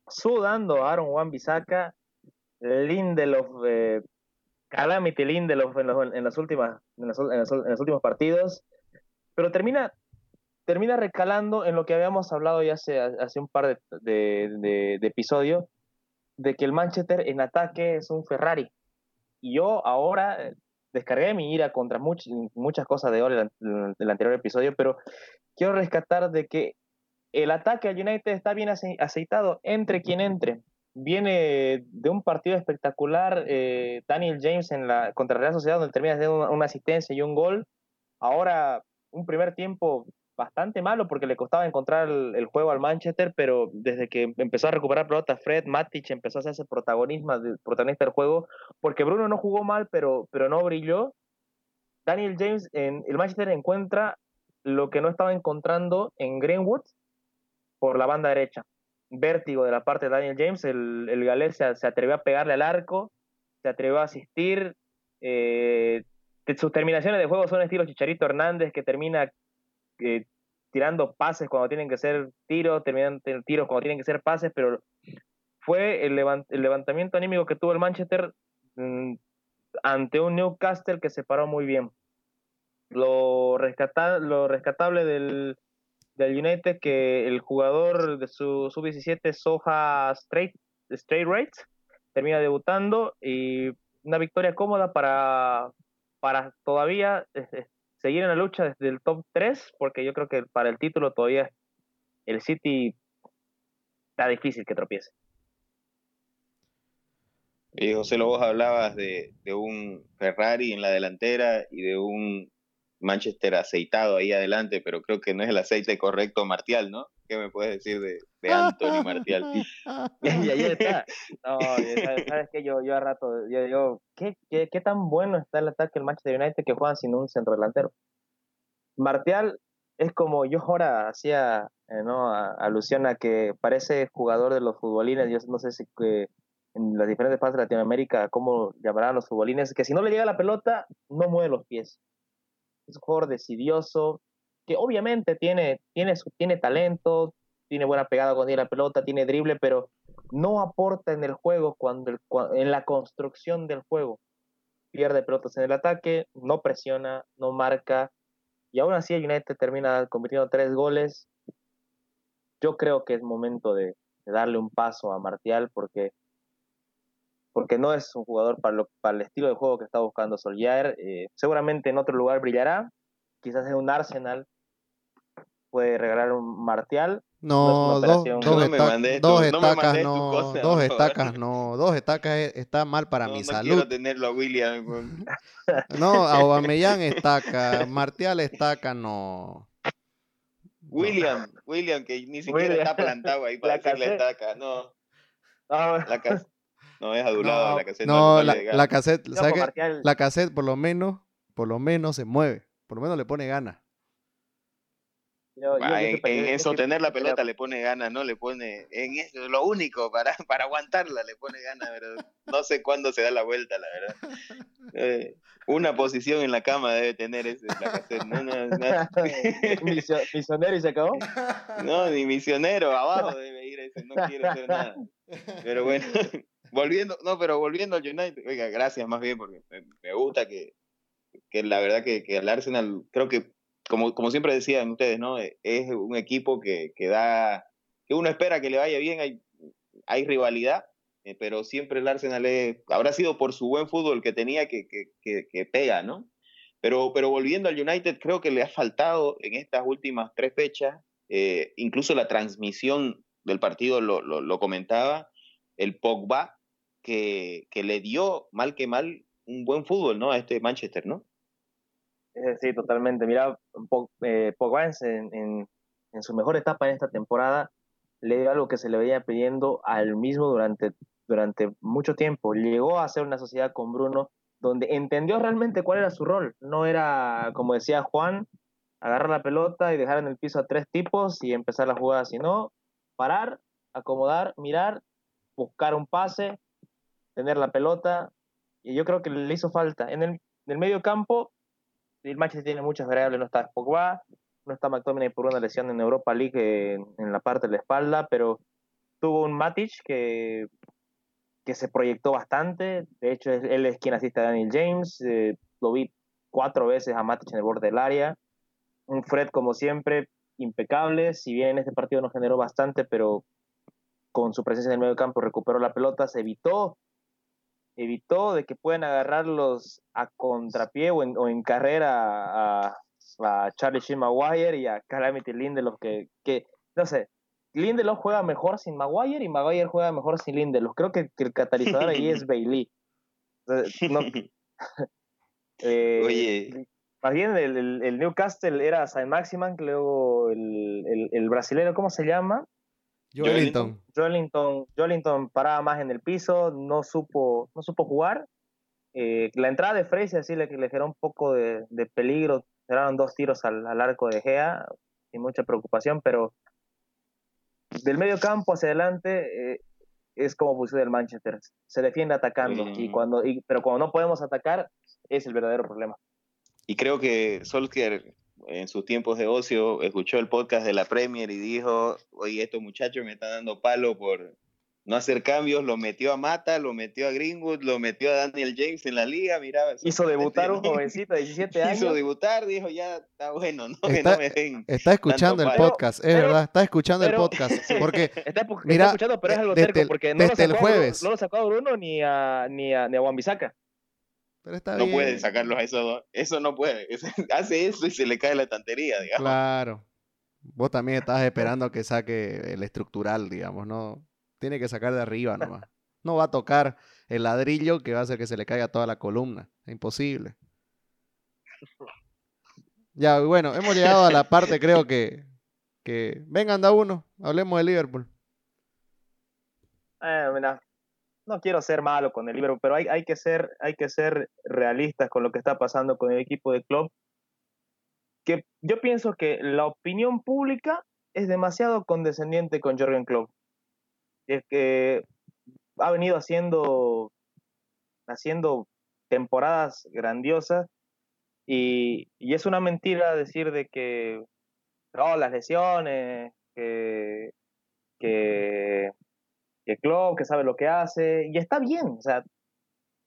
sudando Aaron Wan Bissaka. Lindelof eh, Calamity Lindelof en, los, las últimas, en, los, en, los, últimos partidos, pero termina, termina recalando en lo que habíamos hablado ya hace, hace un par de, de episodios, de que el Manchester en ataque es un Ferrari. Y yo ahora descargué mi ira contra much, muchas cosas de Ole del anterior episodio, pero quiero rescatar de que el ataque al United está bien aceitado, entre quien entre viene de un partido espectacular, eh, Daniel James en la contra Real Sociedad, donde termina de una, una, asistencia y un gol. Ahora, un primer tiempo bastante malo porque le costaba encontrar el, juego al Manchester, pero desde que empezó a recuperar pelota Fred, Matic empezó a hacerse protagonista, protagonista del juego, porque Bruno no jugó mal, pero, pero no brilló. Daniel James en el Manchester encuentra lo que no estaba encontrando en Greenwood por la banda derecha. Vértigo de la parte de Daniel James, el, el galés se, atrevió a pegarle al arco, se atrevió a asistir. Eh, sus terminaciones de juego son estilo Chicharito Hernández, que termina eh, tirando pases cuando tienen que ser tiros, terminando tiros cuando tienen que ser pases, pero fue el, levantamiento anímico que tuvo el Manchester mm, ante un Newcastle que se paró muy bien. Lo, lo rescatable del, del United que el jugador de su sub-17, Soja Straight, Straight Rates, termina debutando y una victoria cómoda para, para todavía seguir en la lucha desde el top 3, porque yo creo que para el título todavía el City está difícil que tropiece. Y José Lobos hablabas de, de, un Ferrari en la delantera y de un Manchester aceitado ahí adelante, pero creo que no es el aceite correcto Martial, ¿no? ¿Qué me puedes decir de, de Anthony Martial? y ahí está. No, sabes, que yo, yo a rato, yo digo, ¿qué, ¿qué, qué, tan bueno está el ataque del Manchester United que juegan sin un centro delantero? Martial es como yo ahora hacía eh, ¿no? alusión a que parece jugador de los futbolines, yo no sé si que en las diferentes partes de Latinoamérica, cómo llamarán los futbolines, que si no le llega la pelota, no mueve los pies es un jugador decidioso, obviamente tiene, tiene, tiene talento, tiene buena pegada cuando tiene la pelota, tiene drible, pero no aporta en el juego, cuando, en la construcción del juego. Pierde pelotas en el ataque, no presiona, no marca, y aún así el United termina convirtiendo tres goles. Yo creo que es momento de, darle un paso a Martial porque porque no es un jugador para, para el estilo de juego que está buscando Solskjaer. Eh, seguramente en otro lugar brillará, quizás en un Arsenal puede regalar un Martial. No, dos, dos, estacas, no, dos estacas, no, dos estacas está mal para mi salud. No quiero tenerlo a William. no, Aubameyang estaca, Martial estaca, no. William, William, que ni siquiera está plantado ahí para la decirle estaca, no. La casa. No es adulado la cassette. No, la, la, cassette, La cassette por lo menos, por lo menos se mueve. Por lo menos le pone ganas. En, eso tener la pelota le pone ganas, ¿no? Le pone, en eso lo único para, para aguantarla le pone ganas, pero no sé cuándo se da la vuelta, la verdad. Eh, una posición en la cama debe tener ese la cassette, ¿no? no, ¿Misionero y se acabó? No, ni misionero, abajo debe ir ese, no quiere hacer nada. Pero bueno, volviendo, no, pero volviendo al United, oiga, gracias más bien, porque me, gusta que, que, la verdad que, que, el Arsenal, creo que, como, como siempre decían ustedes, ¿no? E, es un equipo que, que da, que uno espera que le vaya bien, hay, hay rivalidad, eh, pero siempre el Arsenal habrá sido por su buen fútbol que tenía que, que, que, pega, ¿no? Pero, pero volviendo al United, creo que le ha faltado en estas últimas tres fechas, eh, incluso la transmisión del partido lo, lo, lo comentaba, el Pogba, que, que, le dio mal que mal un buen fútbol, ¿no? A este Manchester, ¿no? Sí, totalmente. Mira, eh, Pogba en, su mejor etapa en esta temporada le dio algo que se le veía pidiendo al mismo durante, durante mucho tiempo. Llegó a hacer una sociedad con Bruno donde entendió realmente cuál era su rol. No era, como decía Juan, agarrar la pelota y dejar en el piso a tres tipos y empezar la jugada, sino parar, acomodar, mirar, buscar un pase, tener la pelota, y yo creo que le hizo falta. En el, medio campo, el Manchester tiene muchas variables, no está Pogba, no está McTominay por una lesión en Europa League en, la parte de la espalda, pero tuvo un Matic que, que se proyectó bastante, de hecho él es quien asiste a Daniel James, eh, lo vi cuatro veces a Matic en el borde del área, un Fred como siempre impecable, si bien en este partido no generó bastante, pero con su presencia en el medio campo recuperó la pelota, se evitó evitó de que puedan agarrarlos a contrapié o en, carrera a, Charlie Sheen Maguire y a Calamity Lindelof que, que, no sé, Lindelof juega mejor sin Maguire y Maguire juega mejor sin Lindelof. Creo que, el catalizador ahí es Bailey. Eh, Oye, Más bien el, Newcastle era Saint Maximan, luego el, el, brasileño, ¿cómo se llama? Joelinton. Joelinton, Joelinton paraba más en el piso, no supo, no supo jugar. Eh, la entrada de Fraser así le, le generó un poco de, de peligro, eran dos tiros al, al, arco de Gea, sin mucha preocupación, pero del medio campo hacia adelante eh, es como funciona el Manchester. Se defiende atacando, y mm. cuando, y, pero cuando no podemos atacar es el verdadero problema. Y creo que Solskjaer en sus tiempos de ocio escuchó el podcast de la Premier y dijo, oye, estos muchachos me están dando palo por, no hacer cambios, lo metió a Mata, lo metió a Greenwood, lo metió a Daniel James en la liga, mira. Hizo debutar un jovencito de 17 años. Hizo debutar, dijo, ya está bueno, no, está, me den Está escuchando el podcast, es verdad, está escuchando el podcast. Porque, está, mira, escuchando, pero es algo terco, porque no lo, sacó, el jueves. no lo sacó a Bruno ni a, ni a, ni a Pero está no puede sacarlos a esos dos. Eso no puede. Hace eso y se le cae la tantería, digamos. Claro. Vos también estás esperando que saque el estructural, digamos, ¿no? Tiene que sacar de arriba nomás. No va a tocar el ladrillo que va a hacer que se le caiga toda la columna. Es imposible. Ya, bueno, hemos llegado a la parte, creo que. que... Venga, anda uno. Hablemos de Liverpool. Eh, mira, no quiero ser malo con el Liverpool, pero hay, hay, que ser, hay que ser realistas con lo que está pasando con el equipo de club. Que yo pienso que la opinión pública es demasiado condescendiente con Jürgen Klopp es que ha venido haciendo, haciendo temporadas grandiosas y, es una mentira decir de que no, las lesiones, que, que, que Klopp, que sabe lo que hace, y está bien, o sea,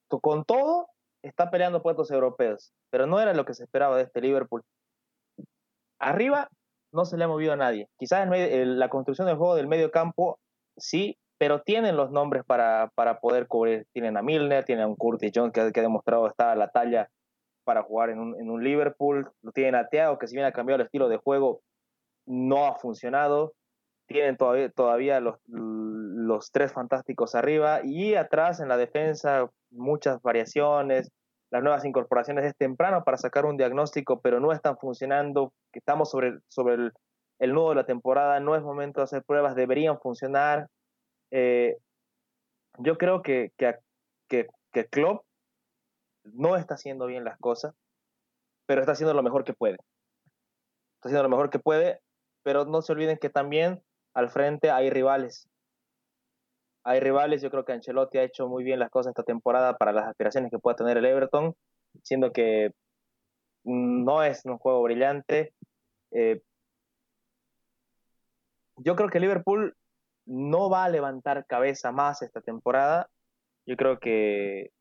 con todo está peleando puestos europeos, pero no era lo que se esperaba de este Liverpool. Arriba no se le ha movido a nadie. Quizás la construcción del juego del medio campo sí, pero tienen los nombres para, para poder cubrir. Tienen a Milner, tienen a un Curtis Jones que, ha demostrado estar a la talla para jugar en un, Liverpool. Tienen a Thiago, que si bien ha cambiado el estilo de juego, no ha funcionado. Tienen todavía, todavía los, los tres fantásticos arriba y atrás en la defensa muchas variaciones. Las nuevas incorporaciones es temprano para sacar un diagnóstico, pero no están funcionando. Estamos sobre, sobre el, nudo de la temporada, no es momento de hacer pruebas, deberían funcionar. Eh, yo creo que, que, que, que Klopp no está haciendo bien las cosas, pero está haciendo lo mejor que puede. Está haciendo lo mejor que puede, pero no se olviden que también al frente hay rivales. Hay rivales, yo creo que Ancelotti ha hecho muy bien las cosas esta temporada para las aspiraciones que pueda tener el Everton, siendo que no es un juego brillante, eh, yo creo que Liverpool no va a levantar cabeza más esta temporada. Yo creo que,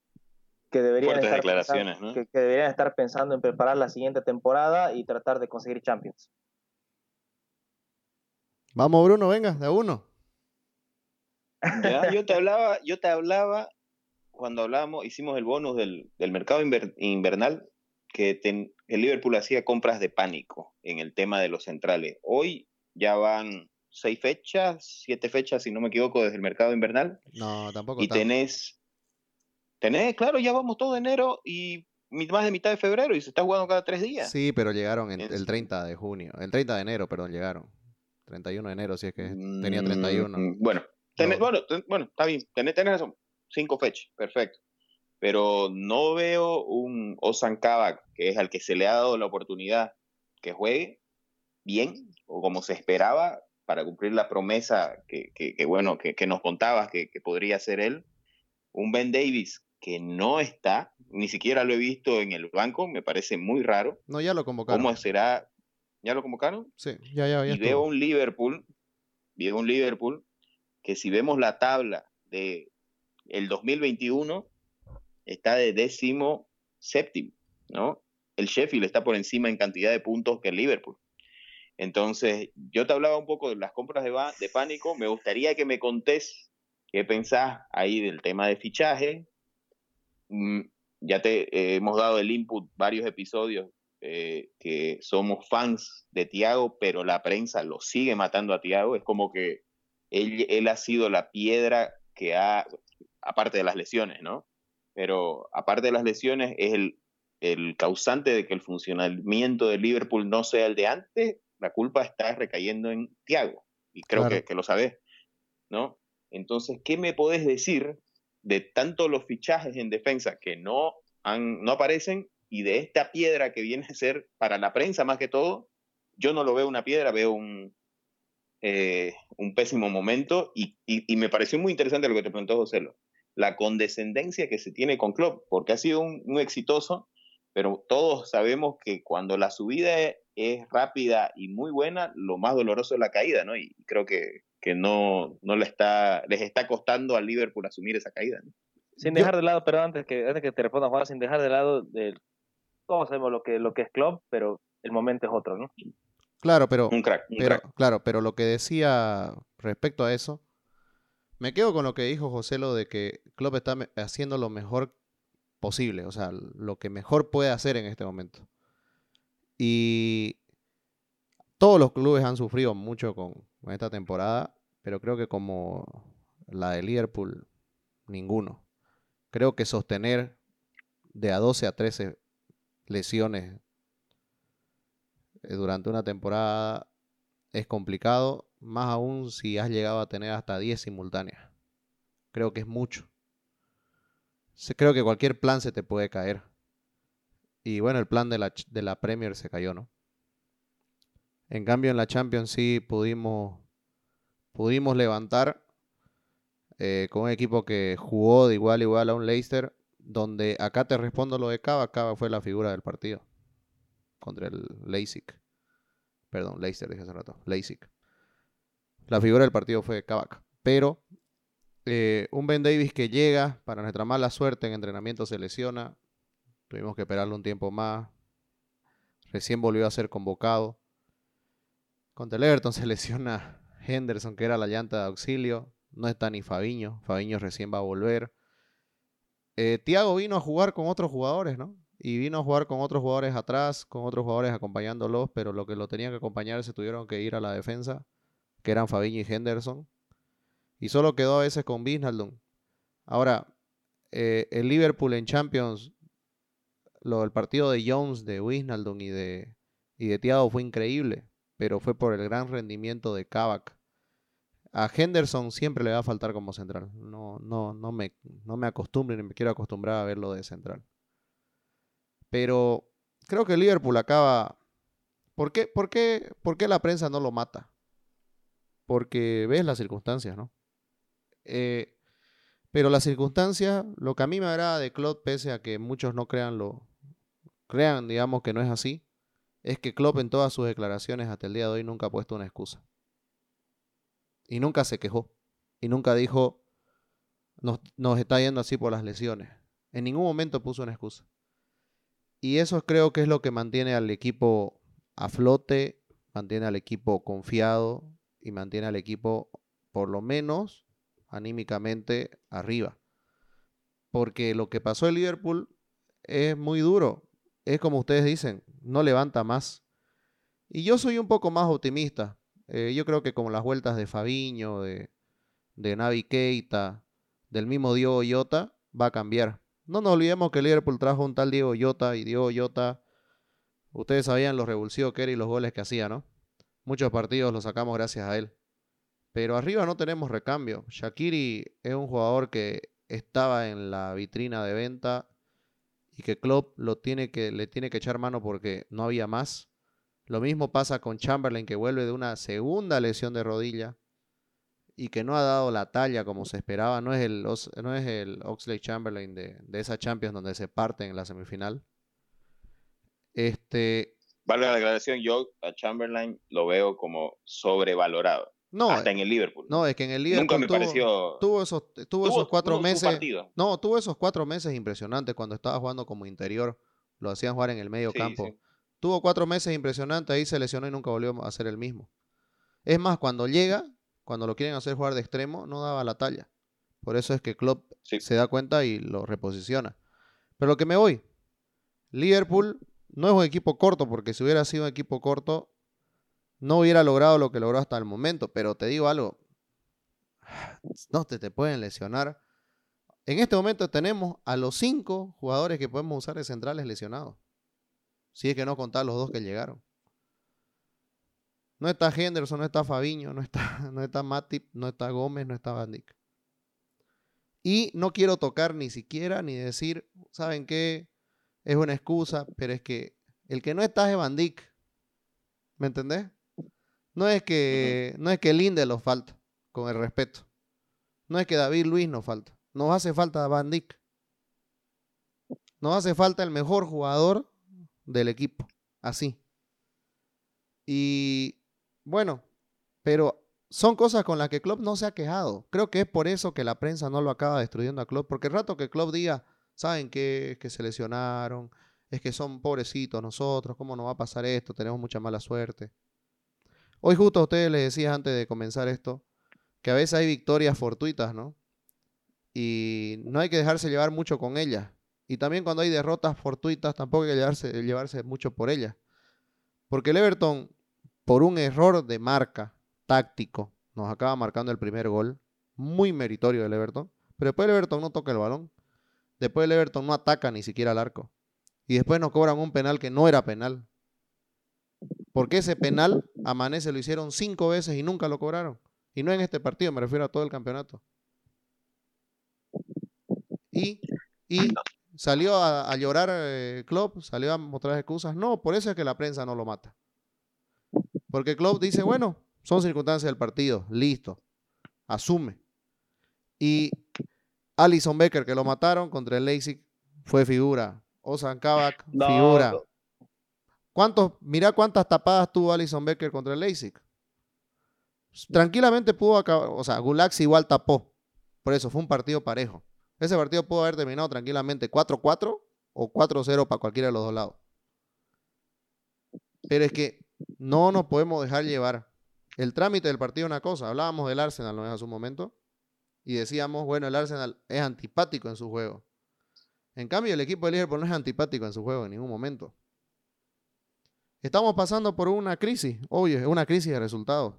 que, deberían estar pensando, que, deberían estar pensando en preparar la siguiente temporada y tratar de conseguir Champions. Vamos, Bruno, venga, de uno. yo te hablaba, yo te hablaba cuando hablábamos, hicimos el bonus del, mercado invernal, que el Liverpool hacía compras de pánico en el tema de los centrales. Hoy ya van seis fechas, siete fechas, si no me equivoco, desde el mercado invernal. No, tampoco. Y tenés, tenés, claro, ya vamos todo enero y más de mitad de febrero y se está jugando cada tres días. Sí, pero llegaron el 30 de junio, el 30 de enero, perdón, llegaron. 31 de enero, si es que tenía 31. Mm, bueno, bueno, bueno, está bien, tenés, tenés razón, cinco fechas, perfecto. Pero no veo un Osan Kabak, que es al que se le ha dado la oportunidad que juegue bien, o como se esperaba, para cumplir la promesa que, que, bueno, que, que, nos contabas que, podría ser él. Un Ben Davis que no está, ni siquiera lo he visto en el banco, me parece muy raro. No, ya lo convocaron. ¿Cómo será? ¿Ya lo convocaron? Sí, ya, ya, ya. Y veo un Liverpool, veo un Liverpool que si vemos la tabla de el 2021 está de décimo séptimo, ¿no? El Sheffield está por encima en cantidad de puntos que el Liverpool. Entonces, yo te hablaba un poco de las compras de, de pánico. Me gustaría que me contés qué pensás ahí del tema de fichaje. Mm, ya te eh, hemos dado el input varios episodios eh, que somos fans de Tiago, pero la prensa lo sigue matando a Tiago. Es como que él, él ha sido la piedra que ha, aparte de las lesiones, ¿no? Pero aparte de las lesiones, es el, el causante de que el funcionamiento de Liverpool no sea el de antes, la culpa está recayendo en Thiago. Y creo que, que, lo sabes, ¿no? Entonces, ¿qué me podés decir de tanto los fichajes en defensa que no, han, no aparecen y de esta piedra que viene a ser para la prensa más que todo? Yo no lo veo una piedra, veo un, eh, un pésimo momento y, y, me pareció muy interesante lo que te preguntó José, la condescendencia que se tiene con Klopp, porque ha sido un, un exitoso, pero todos sabemos que cuando la subida es, rápida y muy buena, lo más doloroso es la caída, ¿no? Y creo que, que no, no le está, les está costando al Liverpool asumir esa caída. ¿no? Sin dejar de lado, pero antes que, antes que te responda Juan, sin dejar de lado, de, todos sabemos lo que, lo que es Klopp, pero el momento es otro, ¿no? Claro, pero, un crack, pero claro, pero lo que decía respecto a eso, me quedo con lo que dijo José lo de que Klopp está haciendo lo mejor posible, o sea, lo que mejor puede hacer en este momento. Y todos los clubes han sufrido mucho con, esta temporada, pero creo que como la de Liverpool, ninguno. Creo que sostener de a 12 a 13 lesiones durante una temporada es complicado, más aún si has llegado a tener hasta 10 simultáneas. Creo que es mucho creo que cualquier plan se te puede caer. Y bueno, el plan de la, de la Premier se cayó, ¿no? En cambio, en la Champions sí pudimos, pudimos levantar eh, con un equipo que jugó de igual a igual a un Leicester, donde acá te respondo lo de Cava. Cava fue la figura del partido contra el Leipzig. Perdón, Leicester dije hace rato. Leipzig. La figura del partido fue Kavak. Pero eh, un Ben Davis que llega, para nuestra mala suerte en entrenamiento se lesiona. Tuvimos que esperarle un tiempo más. Recién volvió a ser convocado. Contra el Everton se lesiona Henderson, que era la llanta de auxilio. No está ni Fabiño. Fabiño recién va a volver. Eh, Tiago vino a jugar con otros jugadores, ¿no? Y vino a jugar con otros jugadores atrás, con otros jugadores acompañándolos, pero lo que lo tenían que acompañar se tuvieron que ir a la defensa, que eran Fabiño y Henderson. Y solo quedó a veces con Wijnaldum. Ahora, eh, el Liverpool en Champions, lo, el partido de Jones, de Wijnaldum y de, y de Thiago fue increíble, pero fue por el gran rendimiento de Kavak. A Henderson siempre le va a faltar como central. No, no, no, me, no me acostumbro ni me quiero acostumbrar a verlo de central. Pero creo que Liverpool acaba. ¿Por qué, por, qué, ¿Por qué la prensa no lo mata? Porque ves las circunstancias, ¿no? Eh, pero la circunstancia, lo que a mí me agrada de Klopp, pese a que muchos no crean lo, crean, digamos, que no es así, es que Klopp en todas sus declaraciones hasta el día de hoy nunca ha puesto una excusa. Y nunca se quejó. Y nunca dijo, nos, nos está yendo así por las lesiones. En ningún momento puso una excusa. Y eso creo que es lo que mantiene al equipo a flote, mantiene al equipo confiado y mantiene al equipo, por lo menos, anímicamente arriba. Porque lo que pasó en Liverpool es muy duro. Es como ustedes dicen, no levanta más. Y yo soy un poco más optimista. Eh, yo creo que como las vueltas de Fabiño, de, de Navi Keita, del mismo Diego Yota, va a cambiar. No nos olvidemos que Liverpool trajo un tal Diego Yota y Diego Yota, ustedes sabían los revulsivos que era y los goles que hacía, ¿no? Muchos partidos los sacamos gracias a él. Pero arriba no tenemos recambio. Shakiri es un jugador que estaba en la vitrina de venta y que Klopp lo tiene que, le tiene que echar mano porque no había más. Lo mismo pasa con Chamberlain que vuelve de una segunda lesión de rodilla y que no ha dado la talla como se esperaba. No es el, no es el Oxley Chamberlain de, de esa Champions donde se parte en la semifinal. Este. Vale la declaración, yo a Chamberlain lo veo como sobrevalorado. No, hasta en el Liverpool. No, es que en el Liverpool Nunca me tuvo, pareció... tuvo esos, tuvo, esos cuatro meses. No, tuvo esos cuatro meses impresionantes cuando estaba jugando como interior. Lo hacían jugar en el medio campo. Tuvo cuatro meses impresionantes, ahí se lesionó y nunca volvió a ser el mismo. Es más, cuando llega, cuando lo quieren hacer jugar de extremo, no daba la talla. Por eso es que Klopp se da cuenta y lo reposiciona. Pero lo que me voy, Liverpool no es un equipo corto, porque si hubiera sido un equipo corto, no hubiera logrado lo que logró hasta el momento. Pero te digo algo, no te, te pueden lesionar En este momento tenemos a los cinco jugadores que podemos usar de centrales lesionados. Si es que no contar los dos que llegaron. No está Henderson, no está Fabiño, no está, no está Matip, no está Gómez, no está Van Dijk. Y no quiero tocar ni siquiera ni decir, ¿saben qué? Es una excusa, pero es que el que no está es Van Dijk. ¿Me entendés? No es que, no es que falta, con el respeto. No es que David Luis nos falta. Nos hace falta Van Dijk. Nos hace falta el mejor jugador del equipo. Así. Y bueno, pero son cosas con las que Klopp no se ha quejado. Creo que es por eso que la prensa no lo acaba destruyendo a Klopp. Porque el rato que Klopp diga, ¿saben qué? Es que se lesionaron. Es que son pobrecitos nosotros. ¿Cómo nos va a pasar esto? Tenemos mucha mala suerte. Hoy justo a ustedes les decía antes de comenzar esto que a veces hay victorias fortuitas, ¿no? Y no hay que dejarse llevar mucho con ellas. Y también cuando hay derrotas fortuitas, tampoco hay que llevarse, llevarse mucho por ellas. Porque el Everton, por un error de marca táctico, nos acaba marcando el primer gol. Muy meritorio del Everton. Pero después el Everton no toca el balón. Después el Everton no ataca ni siquiera al arco. Y después nos cobran un penal que no era penal. Porque ese penal, Amanece lo hicieron cinco veces y nunca lo cobraron. Y no en este partido, me refiero a todo el campeonato. Y, y salió a, llorar eh, Klopp, salió a mostrar excusas. No, por eso es que la prensa no lo mata. Porque Klopp dice, bueno, son circunstancias del partido, listo, asume. Y Alison Becker, que lo mataron contra el Leipzig, fue figura. Osan Kabak, figura. ¿Cuántos, mira cuántas tapadas tuvo Alison Becker contra el Leipzig. Tranquilamente pudo acabar, o sea, Gulax igual tapó. Por eso fue un partido parejo. Ese partido pudo haber terminado tranquilamente 4-4 o 4-0 para cualquiera de los dos lados. Pero es que no nos podemos dejar llevar. El trámite del partido es una cosa. Hablábamos del Arsenal, ¿no es? A su momento. Y decíamos, bueno, el Arsenal es antipático en su juego. En cambio, el equipo de Liverpool no es antipático en su juego en ningún momento. Estamos pasando por una crisis, obvio, es una crisis de resultados.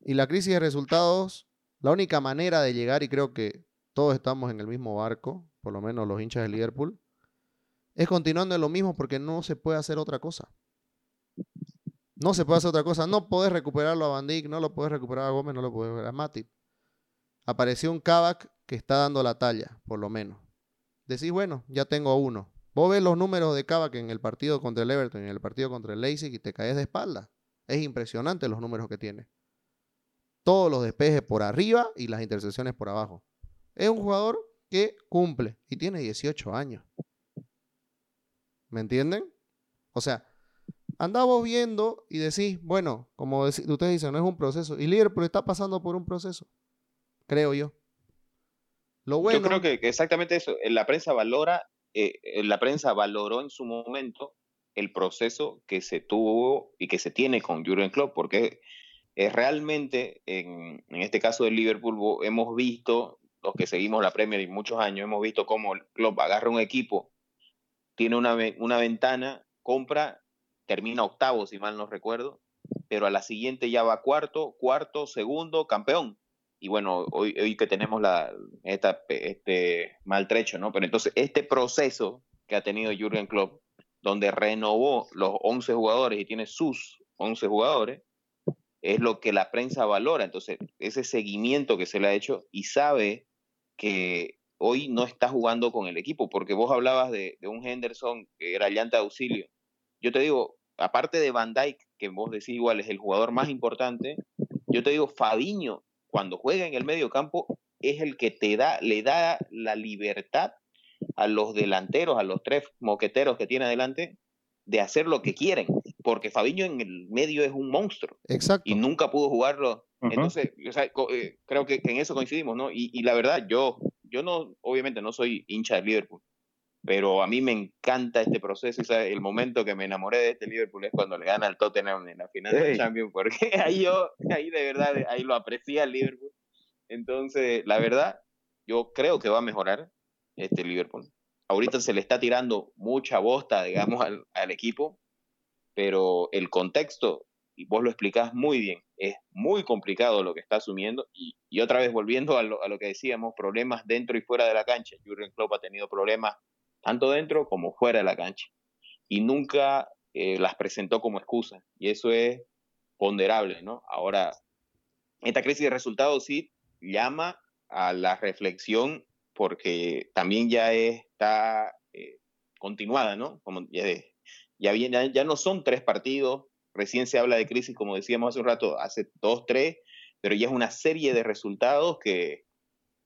Y la crisis de resultados, la única manera de llegar, y creo que todos estamos en el mismo barco, por lo menos los hinchas de Liverpool, es continuando en lo mismo porque no se puede hacer otra cosa. No se puede hacer otra cosa. No podés recuperarlo a Van no lo podés recuperar a Gómez, no lo podés recuperar a Matip. Apareció un Kavak que está dando la talla, por lo menos. Decís, bueno, ya tengo uno. Vos ves los números de Kavak en el partido contra el Everton y en el partido contra el Leipzig y te caes de espalda. Es impresionante los números que tiene. Todos los despejes por arriba y las intercepciones por abajo. Es un jugador que cumple y tiene 18 años. ¿Me entienden? O sea, andamos viendo y decís, bueno, como ustedes dicen, no es un proceso. Y Liverpool está pasando por un proceso, creo yo. Lo bueno, yo creo que exactamente eso. La prensa valora eh, eh, la prensa valoró en su momento el proceso que se tuvo y que se tiene con Jurgen Klopp, porque es realmente, en, este caso del Liverpool, hemos visto, los que seguimos la Premier y muchos años, hemos visto cómo Klopp agarra un equipo, tiene una, una ventana, compra, termina octavo, si mal no recuerdo, pero a la siguiente ya va cuarto, cuarto, segundo, campeón y bueno, hoy, hoy que tenemos la, esta, este maltrecho, ¿no? Pero entonces este proceso que ha tenido Jürgen Klopp, donde renovó los 11 jugadores y tiene sus 11 jugadores, es lo que la prensa valora. Entonces, ese seguimiento que se le ha hecho y sabe que hoy no está jugando con el equipo, porque vos hablabas de, de un Henderson que era llanta de auxilio. Yo te digo, aparte de Van Dyke, que vos decís igual es el jugador más importante, yo te digo, Fabiño cuando juega en el medio campo es el que te da, le da la libertad a los delanteros, a los tres moqueteros que tiene adelante, de hacer lo que quieren, porque Fabiño en el medio es un monstruo. Exacto. Y nunca pudo jugarlo. Entonces, eh, creo que, en eso coincidimos, ¿no? Y, y, la verdad, yo, yo no, obviamente no soy hincha de Liverpool, pero a mí me encanta este proceso. el momento que me enamoré de este Liverpool es cuando le gana al Tottenham en la final de Champions, porque ahí yo, ahí de verdad, ahí lo aprecia el Liverpool. Entonces, la verdad, yo creo que va a mejorar este Liverpool. Ahorita se le está tirando mucha bosta, digamos, al, al equipo, pero el contexto y vos lo explicás muy bien. Es muy complicado lo que está asumiendo y, otra vez volviendo a lo, a lo, que decíamos, problemas dentro y fuera de la cancha. Jurgen Klopp ha tenido problemas tanto dentro como fuera de la cancha y nunca eh, las presentó como excusa y eso es ponderable, ¿no? Ahora, esta crisis de resultados sí llama a la reflexión porque también ya está eh, continuada, ¿no? Como ya, ya, ya no son tres partidos, recién se habla de crisis, como decíamos hace un rato, hace dos, tres, pero ya es una serie de resultados que,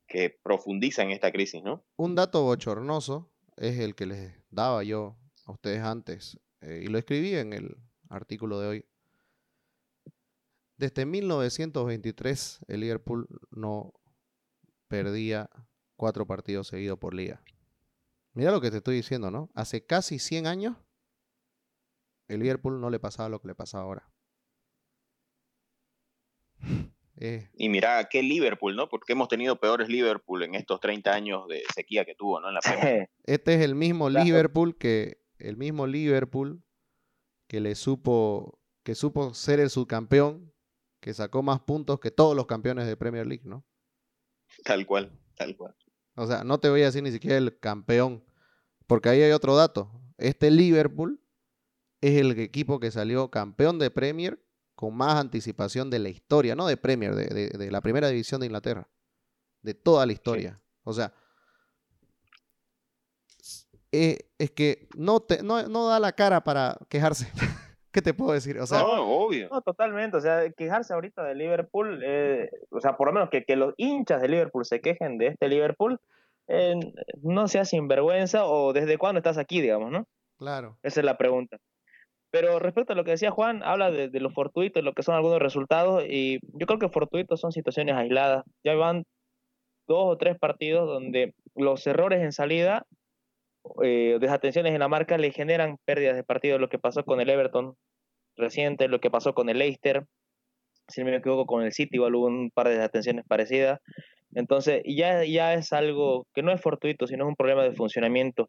que profundizan esta crisis, ¿no? Un dato bochornoso es el que les daba yo a ustedes antes, eh, y lo escribí en el artículo de hoy. Desde 1923 el Liverpool no perdía cuatro partidos seguidos por liga. Mira lo que te estoy diciendo, ¿no? Hace casi 100 años el Liverpool no le pasaba lo que le pasa ahora. Eh. Y mira, qué Liverpool, ¿no? Porque hemos tenido peores Liverpool en estos 30 años de sequía que tuvo, ¿no? En la este es el mismo Liverpool que el mismo Liverpool que le supo que supo ser el subcampeón, que sacó más puntos que todos los campeones de Premier League, ¿no? Tal cual, tal cual. O sea, no te voy a decir ni siquiera el campeón, porque ahí hay otro dato. Este Liverpool es el equipo que salió campeón de Premier con más anticipación de la historia, no de Premier, de, la primera división de Inglaterra, de toda la historia. O sea, eh, es que no, te, no, da la cara para quejarse. ¿Qué te puedo decir? O sea, no, obvio. No, totalmente. O sea, quejarse ahorita de Liverpool, eh, o sea, por lo menos que, que, los hinchas de Liverpool se quejen de este Liverpool, eh, no sea sinvergüenza o desde cuándo estás aquí, digamos, ¿no? Claro. Esa es la pregunta. Pero respecto a lo que decía Juan, habla de, de los fortuitos, lo que son algunos resultados, y yo creo que fortuitos son situaciones aisladas. Ya van dos o tres partidos donde los errores en salida, eh, desatenciones en la marca, le generan pérdidas de partido. Lo que pasó con el Everton reciente, lo que pasó con el Leicester, si no me equivoco, con el City, igual un par de desatenciones parecidas. Entonces, ya, ya es algo que no es fortuito, sino es un problema de funcionamiento.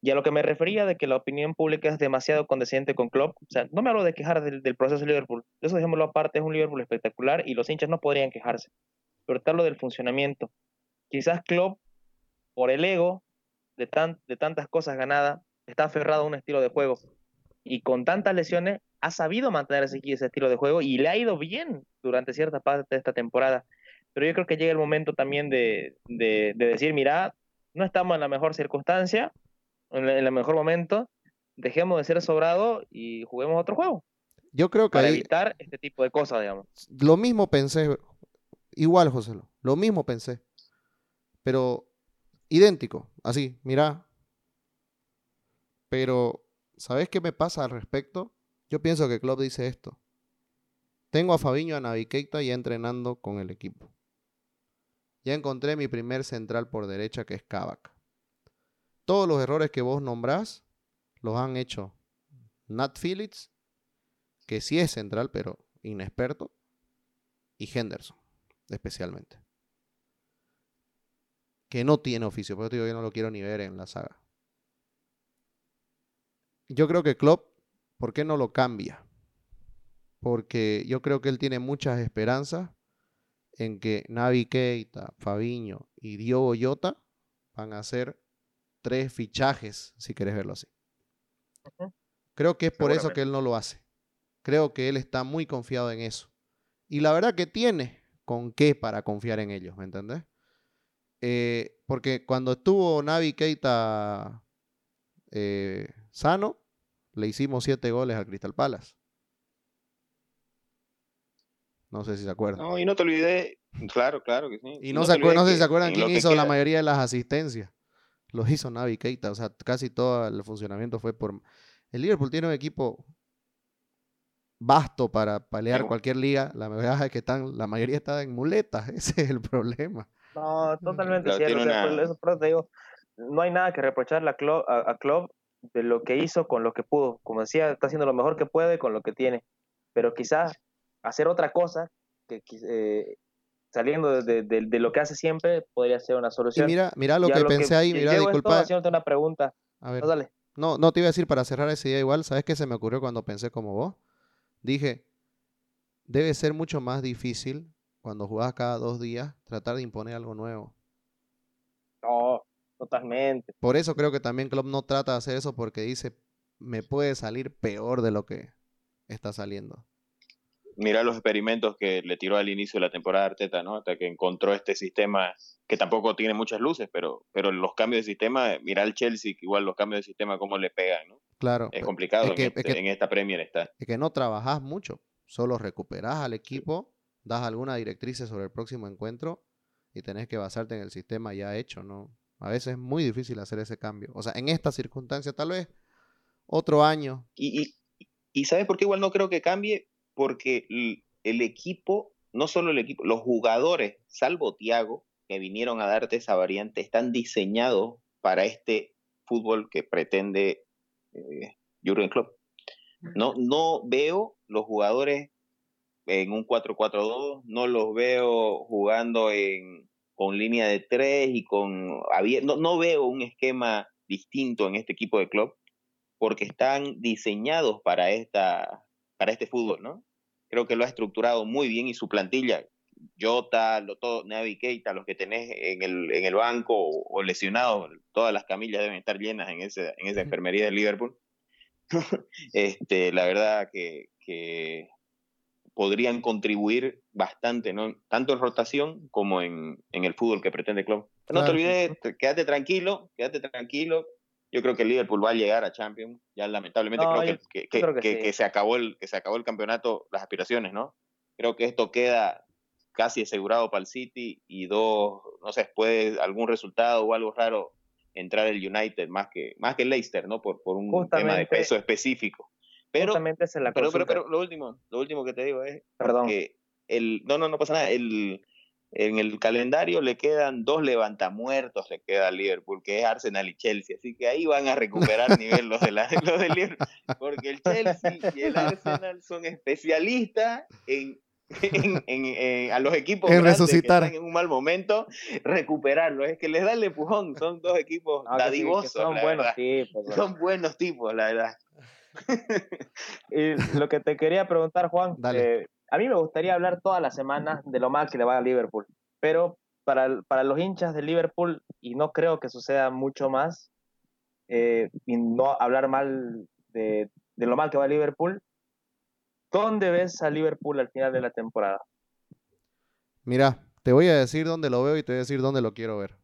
Y a lo que me refería de que la opinión pública es demasiado condescendiente con Klopp, o sea, no me hablo de quejar del, proceso de Liverpool, eso dejémoslo aparte, es un Liverpool espectacular y los hinchas no podrían quejarse, pero te hablo del funcionamiento. Quizás Klopp, por el ego de, tan, de tantas cosas ganadas, está aferrado a un estilo de juego y con tantas lesiones ha sabido mantener ese, ese estilo de juego y le ha ido bien durante cierta parte de esta temporada pero yo creo que llega el momento también de, decir, mira, no estamos en la mejor circunstancia, en, el mejor momento, dejemos de ser sobrado y juguemos otro juego. Yo creo que para evitar este tipo de cosas, digamos. Lo mismo pensé, igual, José, lo mismo pensé, pero idéntico, así, mira. Pero, ¿sabes qué me pasa al respecto? Yo pienso que Klopp dice esto. Tengo a Fabiño a Naviqueita ya entrenando con el equipo. Ya encontré mi primer central por derecha que es Kavak. Todos los errores que vos nombrás los han hecho Nat Phillips, que sí es central, pero inexperto, y Henderson, especialmente. Que no tiene oficio, por eso digo, yo no lo quiero ni ver en la saga. Yo creo que Klopp, ¿por qué no lo cambia? Porque yo creo que él tiene muchas esperanzas en que Navi Keita, Fabiño y Diogo Jota van a ser tres fichajes, si querés verlo así. Creo que es por eso que él no lo hace. Creo que él está muy confiado en eso. Y la verdad que tiene con qué para confiar en ellos, ¿me entendés? Eh, porque cuando estuvo Navi Keita eh, sano, le hicimos siete goles al Crystal Palace. No sé si se acuerdan. No, y no te olvidé, claro, claro que sí. Y no, se no sé si se acuerdan quién hizo la mayoría de las asistencias. Los hizo Navi Keita, o sea, casi todo el funcionamiento fue por... El Liverpool tiene un equipo vasto para pelear cualquier liga. La verdad es que están, la mayoría está en muletas, ese es el problema. No, totalmente cierto. no hay nada que reprocharle a Klopp, a, de lo que hizo con lo que pudo. Como decía, está haciendo lo mejor que puede con lo que tiene. Pero quizás hacer otra cosa que eh, saliendo de, lo que hace siempre podría ser una solución. mira, mira lo que pensé ahí, mira, disculpa. haciéndote una pregunta. A ver. No, no, te iba a decir para cerrar ese día igual, ¿sabes qué se me ocurrió cuando pensé como vos? Dije, debe ser mucho más difícil cuando jugás cada dos días tratar de imponer algo nuevo. No, totalmente. Por eso creo que también Klopp no trata de hacer eso porque dice, me puede salir peor de lo que está saliendo. Mira los experimentos que le tiró al inicio de la temporada Arteta, ¿no? Hasta que encontró este sistema que tampoco tiene muchas luces, pero, pero los cambios de sistema, mira al Chelsea, que igual los cambios de sistema, cómo le pegan, ¿no? Claro. Es complicado es que, en, este, es que, en, esta Premier está. Es que no trabajas mucho, solo recuperas al equipo, das alguna directriz sobre el próximo encuentro y tenés que basarte en el sistema ya hecho, ¿no? A veces es muy difícil hacer ese cambio. O sea, en esta circunstancia tal vez otro año. Y, y, y ¿sabes por qué igual no creo que cambie? Porque el equipo, no solo el equipo, los jugadores, salvo Tiago, que vinieron a darte esa variante, están diseñados para este fútbol que pretende eh, Jurgen Klopp. No, no veo los jugadores en un 4-4-2, no los veo jugando en, con línea de tres y con no, no veo un esquema distinto en este equipo de club porque están diseñados para esta para este fútbol, ¿no? Creo que lo ha estructurado muy bien y su plantilla, Jota, lo, todo, Navi Keita, los que tenés en el, en el banco o, o, lesionados, todas las camillas deben estar llenas en, ese, en esa enfermería de Liverpool. este, la verdad que, que, podrían contribuir bastante, ¿no? tanto en rotación como en, en el fútbol que pretende Klopp. No te olvides, quédate tranquilo, quédate tranquilo. Yo creo que el Liverpool va a llegar a Champions. Ya lamentablemente no, creo, yo, que, que, creo que, que, sí. que, se acabó el, que se acabó el campeonato, las aspiraciones, ¿no? Creo que esto queda casi asegurado para el City y dos, no sé, puede algún resultado o algo raro entrar el United más que, más que el Leicester, ¿no? Por, por un Justamente. tema de peso específico. Pero, la pero, pero, pero, lo último, lo último que te digo es Perdón. que el, no, no, no pasa nada. El, en el calendario le quedan dos levantamuertos, le queda a Liverpool, que es Arsenal y Chelsea. Así que ahí van a recuperar nivel los de, la, los de Liverpool. Porque el Chelsea y el Arsenal son especialistas en, en, en, en a los equipos en resucitar. que están en un mal momento, recuperarlo. Es que les da el empujón. Son dos equipos no, dadivosos. Sí, son buenos verdad. tipos. ¿verdad? Son buenos tipos, la verdad. y lo que te quería preguntar, Juan, eh, a mí me gustaría hablar todas las semanas de lo mal que le va a Liverpool, pero para, para los hinchas de Liverpool, y no creo que suceda mucho más, eh, y no hablar mal de, de, lo mal que va a Liverpool, ¿dónde ves a Liverpool al final de la temporada? Mira, te voy a decir dónde lo veo y te voy a decir dónde lo quiero ver.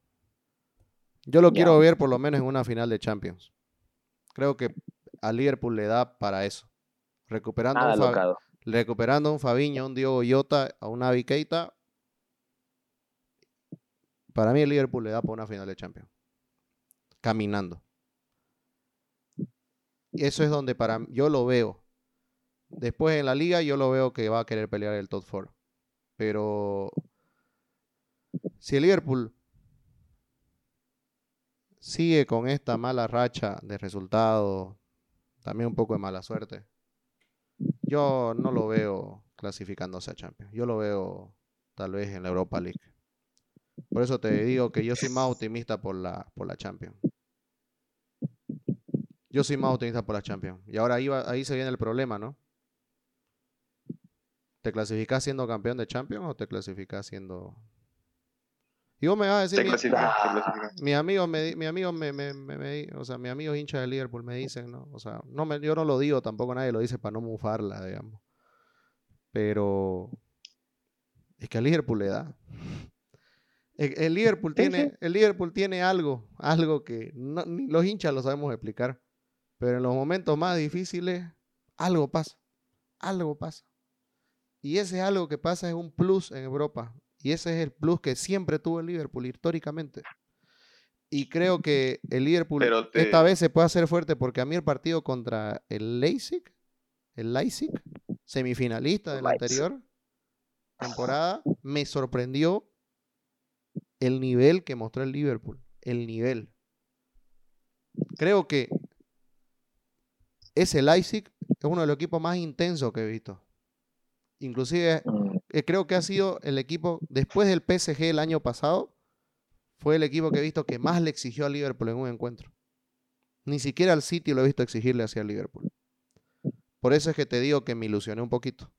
Yo lo quiero ver por lo menos en una final de Champions. Creo que a Liverpool le da para eso. Recuperando, Nada un. Recuperando un Fabiño, un Diogo Jota, a una Keita. Para mí el Liverpool le da para una final de Champions. Caminando. Y eso es donde para yo lo veo. Después en la liga yo lo veo que va a querer pelear el top 4. Pero si el Liverpool sigue con esta mala racha de resultados, también un poco de mala suerte. Yo no lo veo clasificándose a Champions. Yo lo veo tal vez en la Europa League. Por eso te digo que yo soy más optimista por la, por la Champions. Yo soy más optimista por la Champions. Y ahora ahí, ahí se viene el problema, ¿no? ¿Te clasificas siendo campeón de Champions o te clasificas siendo y vos me vas a decir, mi amigo, me, mi amigo me, me, me, o sea, mi amigo hincha de Liverpool me dicen, ¿no? O sea, no me, yo no lo digo, tampoco nadie lo dice para no mufarla, digamos. Pero es que a Liverpool le da. El, el Liverpool tiene, el Liverpool tiene algo, algo que no, ni los hinchas lo sabemos explicar. Pero en los momentos más difíciles, algo pasa. Algo pasa. Y ese algo que pasa es un plus en Europa. Y ese es el plus que siempre tuvo el Liverpool históricamente. Y creo que el Liverpool te... esta vez se puede hacer fuerte porque a mí el partido contra el Leipzig, el Leipzig, semifinalista de la anterior temporada, me sorprendió el nivel que mostró el Liverpool. El nivel. Creo que ese Leipzig es uno de los equipos más intensos que he visto. Inclusive eh, creo que ha sido el equipo, después del PSG el año pasado, fue el equipo que he visto que más le exigió a Liverpool en un encuentro. Ni siquiera al City lo he visto exigirle hacia Liverpool. Por eso es que te digo que me ilusioné un poquito.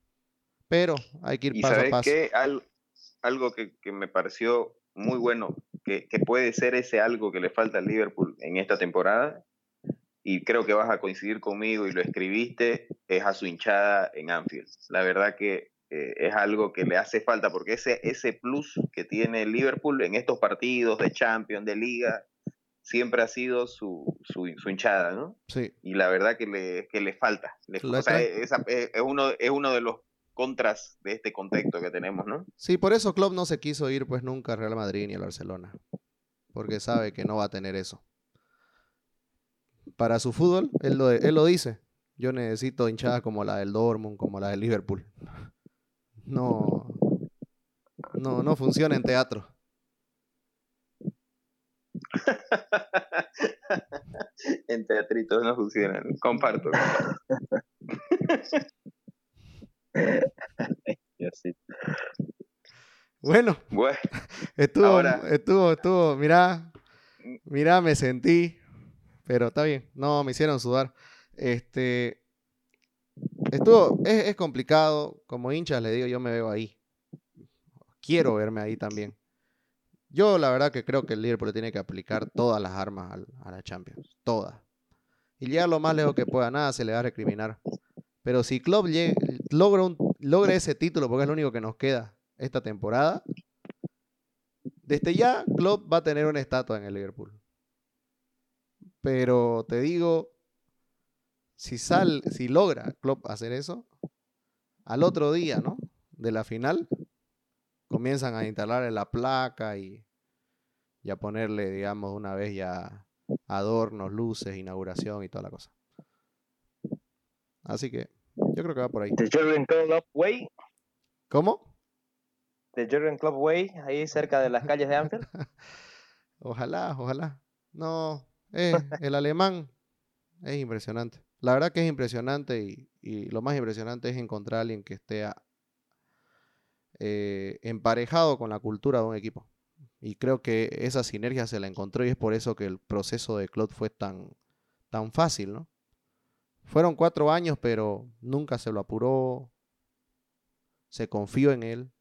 Pero hay que ir y paso a paso. qué? Al- algo que, que me pareció muy bueno, que, que puede ser ese algo que le falta al Liverpool en esta temporada, y creo que vas a coincidir conmigo y lo escribiste, es a su hinchada en Anfield. La verdad que eh, es algo que le hace falta, porque ese, ese plus que tiene Liverpool en estos partidos de Champions, de Liga, siempre ha sido su, su, su hinchada, ¿no? Sí, y la verdad que le, que le falta. Le- o sea, es, es uno, es uno de los contras de este contexto que tenemos, ¿no? sí, por eso Klopp no se quiso ir pues nunca al Real Madrid ni al Barcelona. Porque sabe que no va a tener eso. Para su fútbol, él lo, él lo dice. Yo necesito hinchadas como la del Dortmund, como la del Liverpool. No, no, no funciona en teatro. en teatritos no funcionan. Comparto. Bueno, Bueno, estuvo, Ahora- estuvo, estuvo, mirá, mirá, me sentí, pero está bien, no, me hicieron sudar. Este, estuvo, es, es complicado, como hinchas le digo, yo me veo ahí. Quiero verme ahí también. Yo la verdad que creo que el Liverpool tiene que aplicar todas las armas al- a la Champions, todas. Y llegar lo más lejos que pueda, nada se le va a recriminar. Pero si Klopp logra, un- logra ese título, porque es lo único que nos queda esta temporada, desde ya Klopp va a tener una estatua en el Liverpool. Pero te digo, si, sal, si logra Klopp hacer eso, al otro día, ¿no? De la final, comienzan a instalarle la placa y, y a ponerle, digamos, una vez ya adornos, luces, inauguración y toda la cosa. Así que yo creo que va por ahí. The Jurgen Klopp Way, ¿Cómo? The Jurgen Klopp Way, ahí cerca de las calles de Anfield. Ojalá, ojalá. No, eh, el alemán es impresionante. La verdad que es impresionante y, lo más impresionante es encontrar a alguien que esté eh, emparejado con la cultura de un equipo. Y creo que esa sinergia se la encontró y es por eso que el proceso de Claude fue tan, tan fácil, ¿no? Fueron cuatro años, pero nunca se lo apuró. Se confió en él.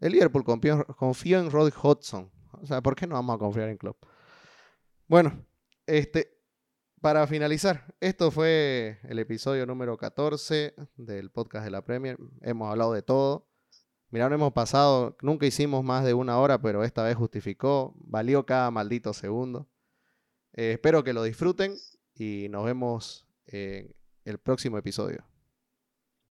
El Liverpool confió, en Rod Hodgson. O sea, ¿por qué no vamos a confiar en Klopp? Bueno, este, para finalizar, esto fue el episodio número 14 del podcast de la Premier. Hemos hablado de todo. Mirá, no hemos pasado, nunca hicimos más de una hora, pero esta vez justificó. Valió cada maldito segundo. Eh, espero que lo disfruten y nos vemos en el próximo episodio.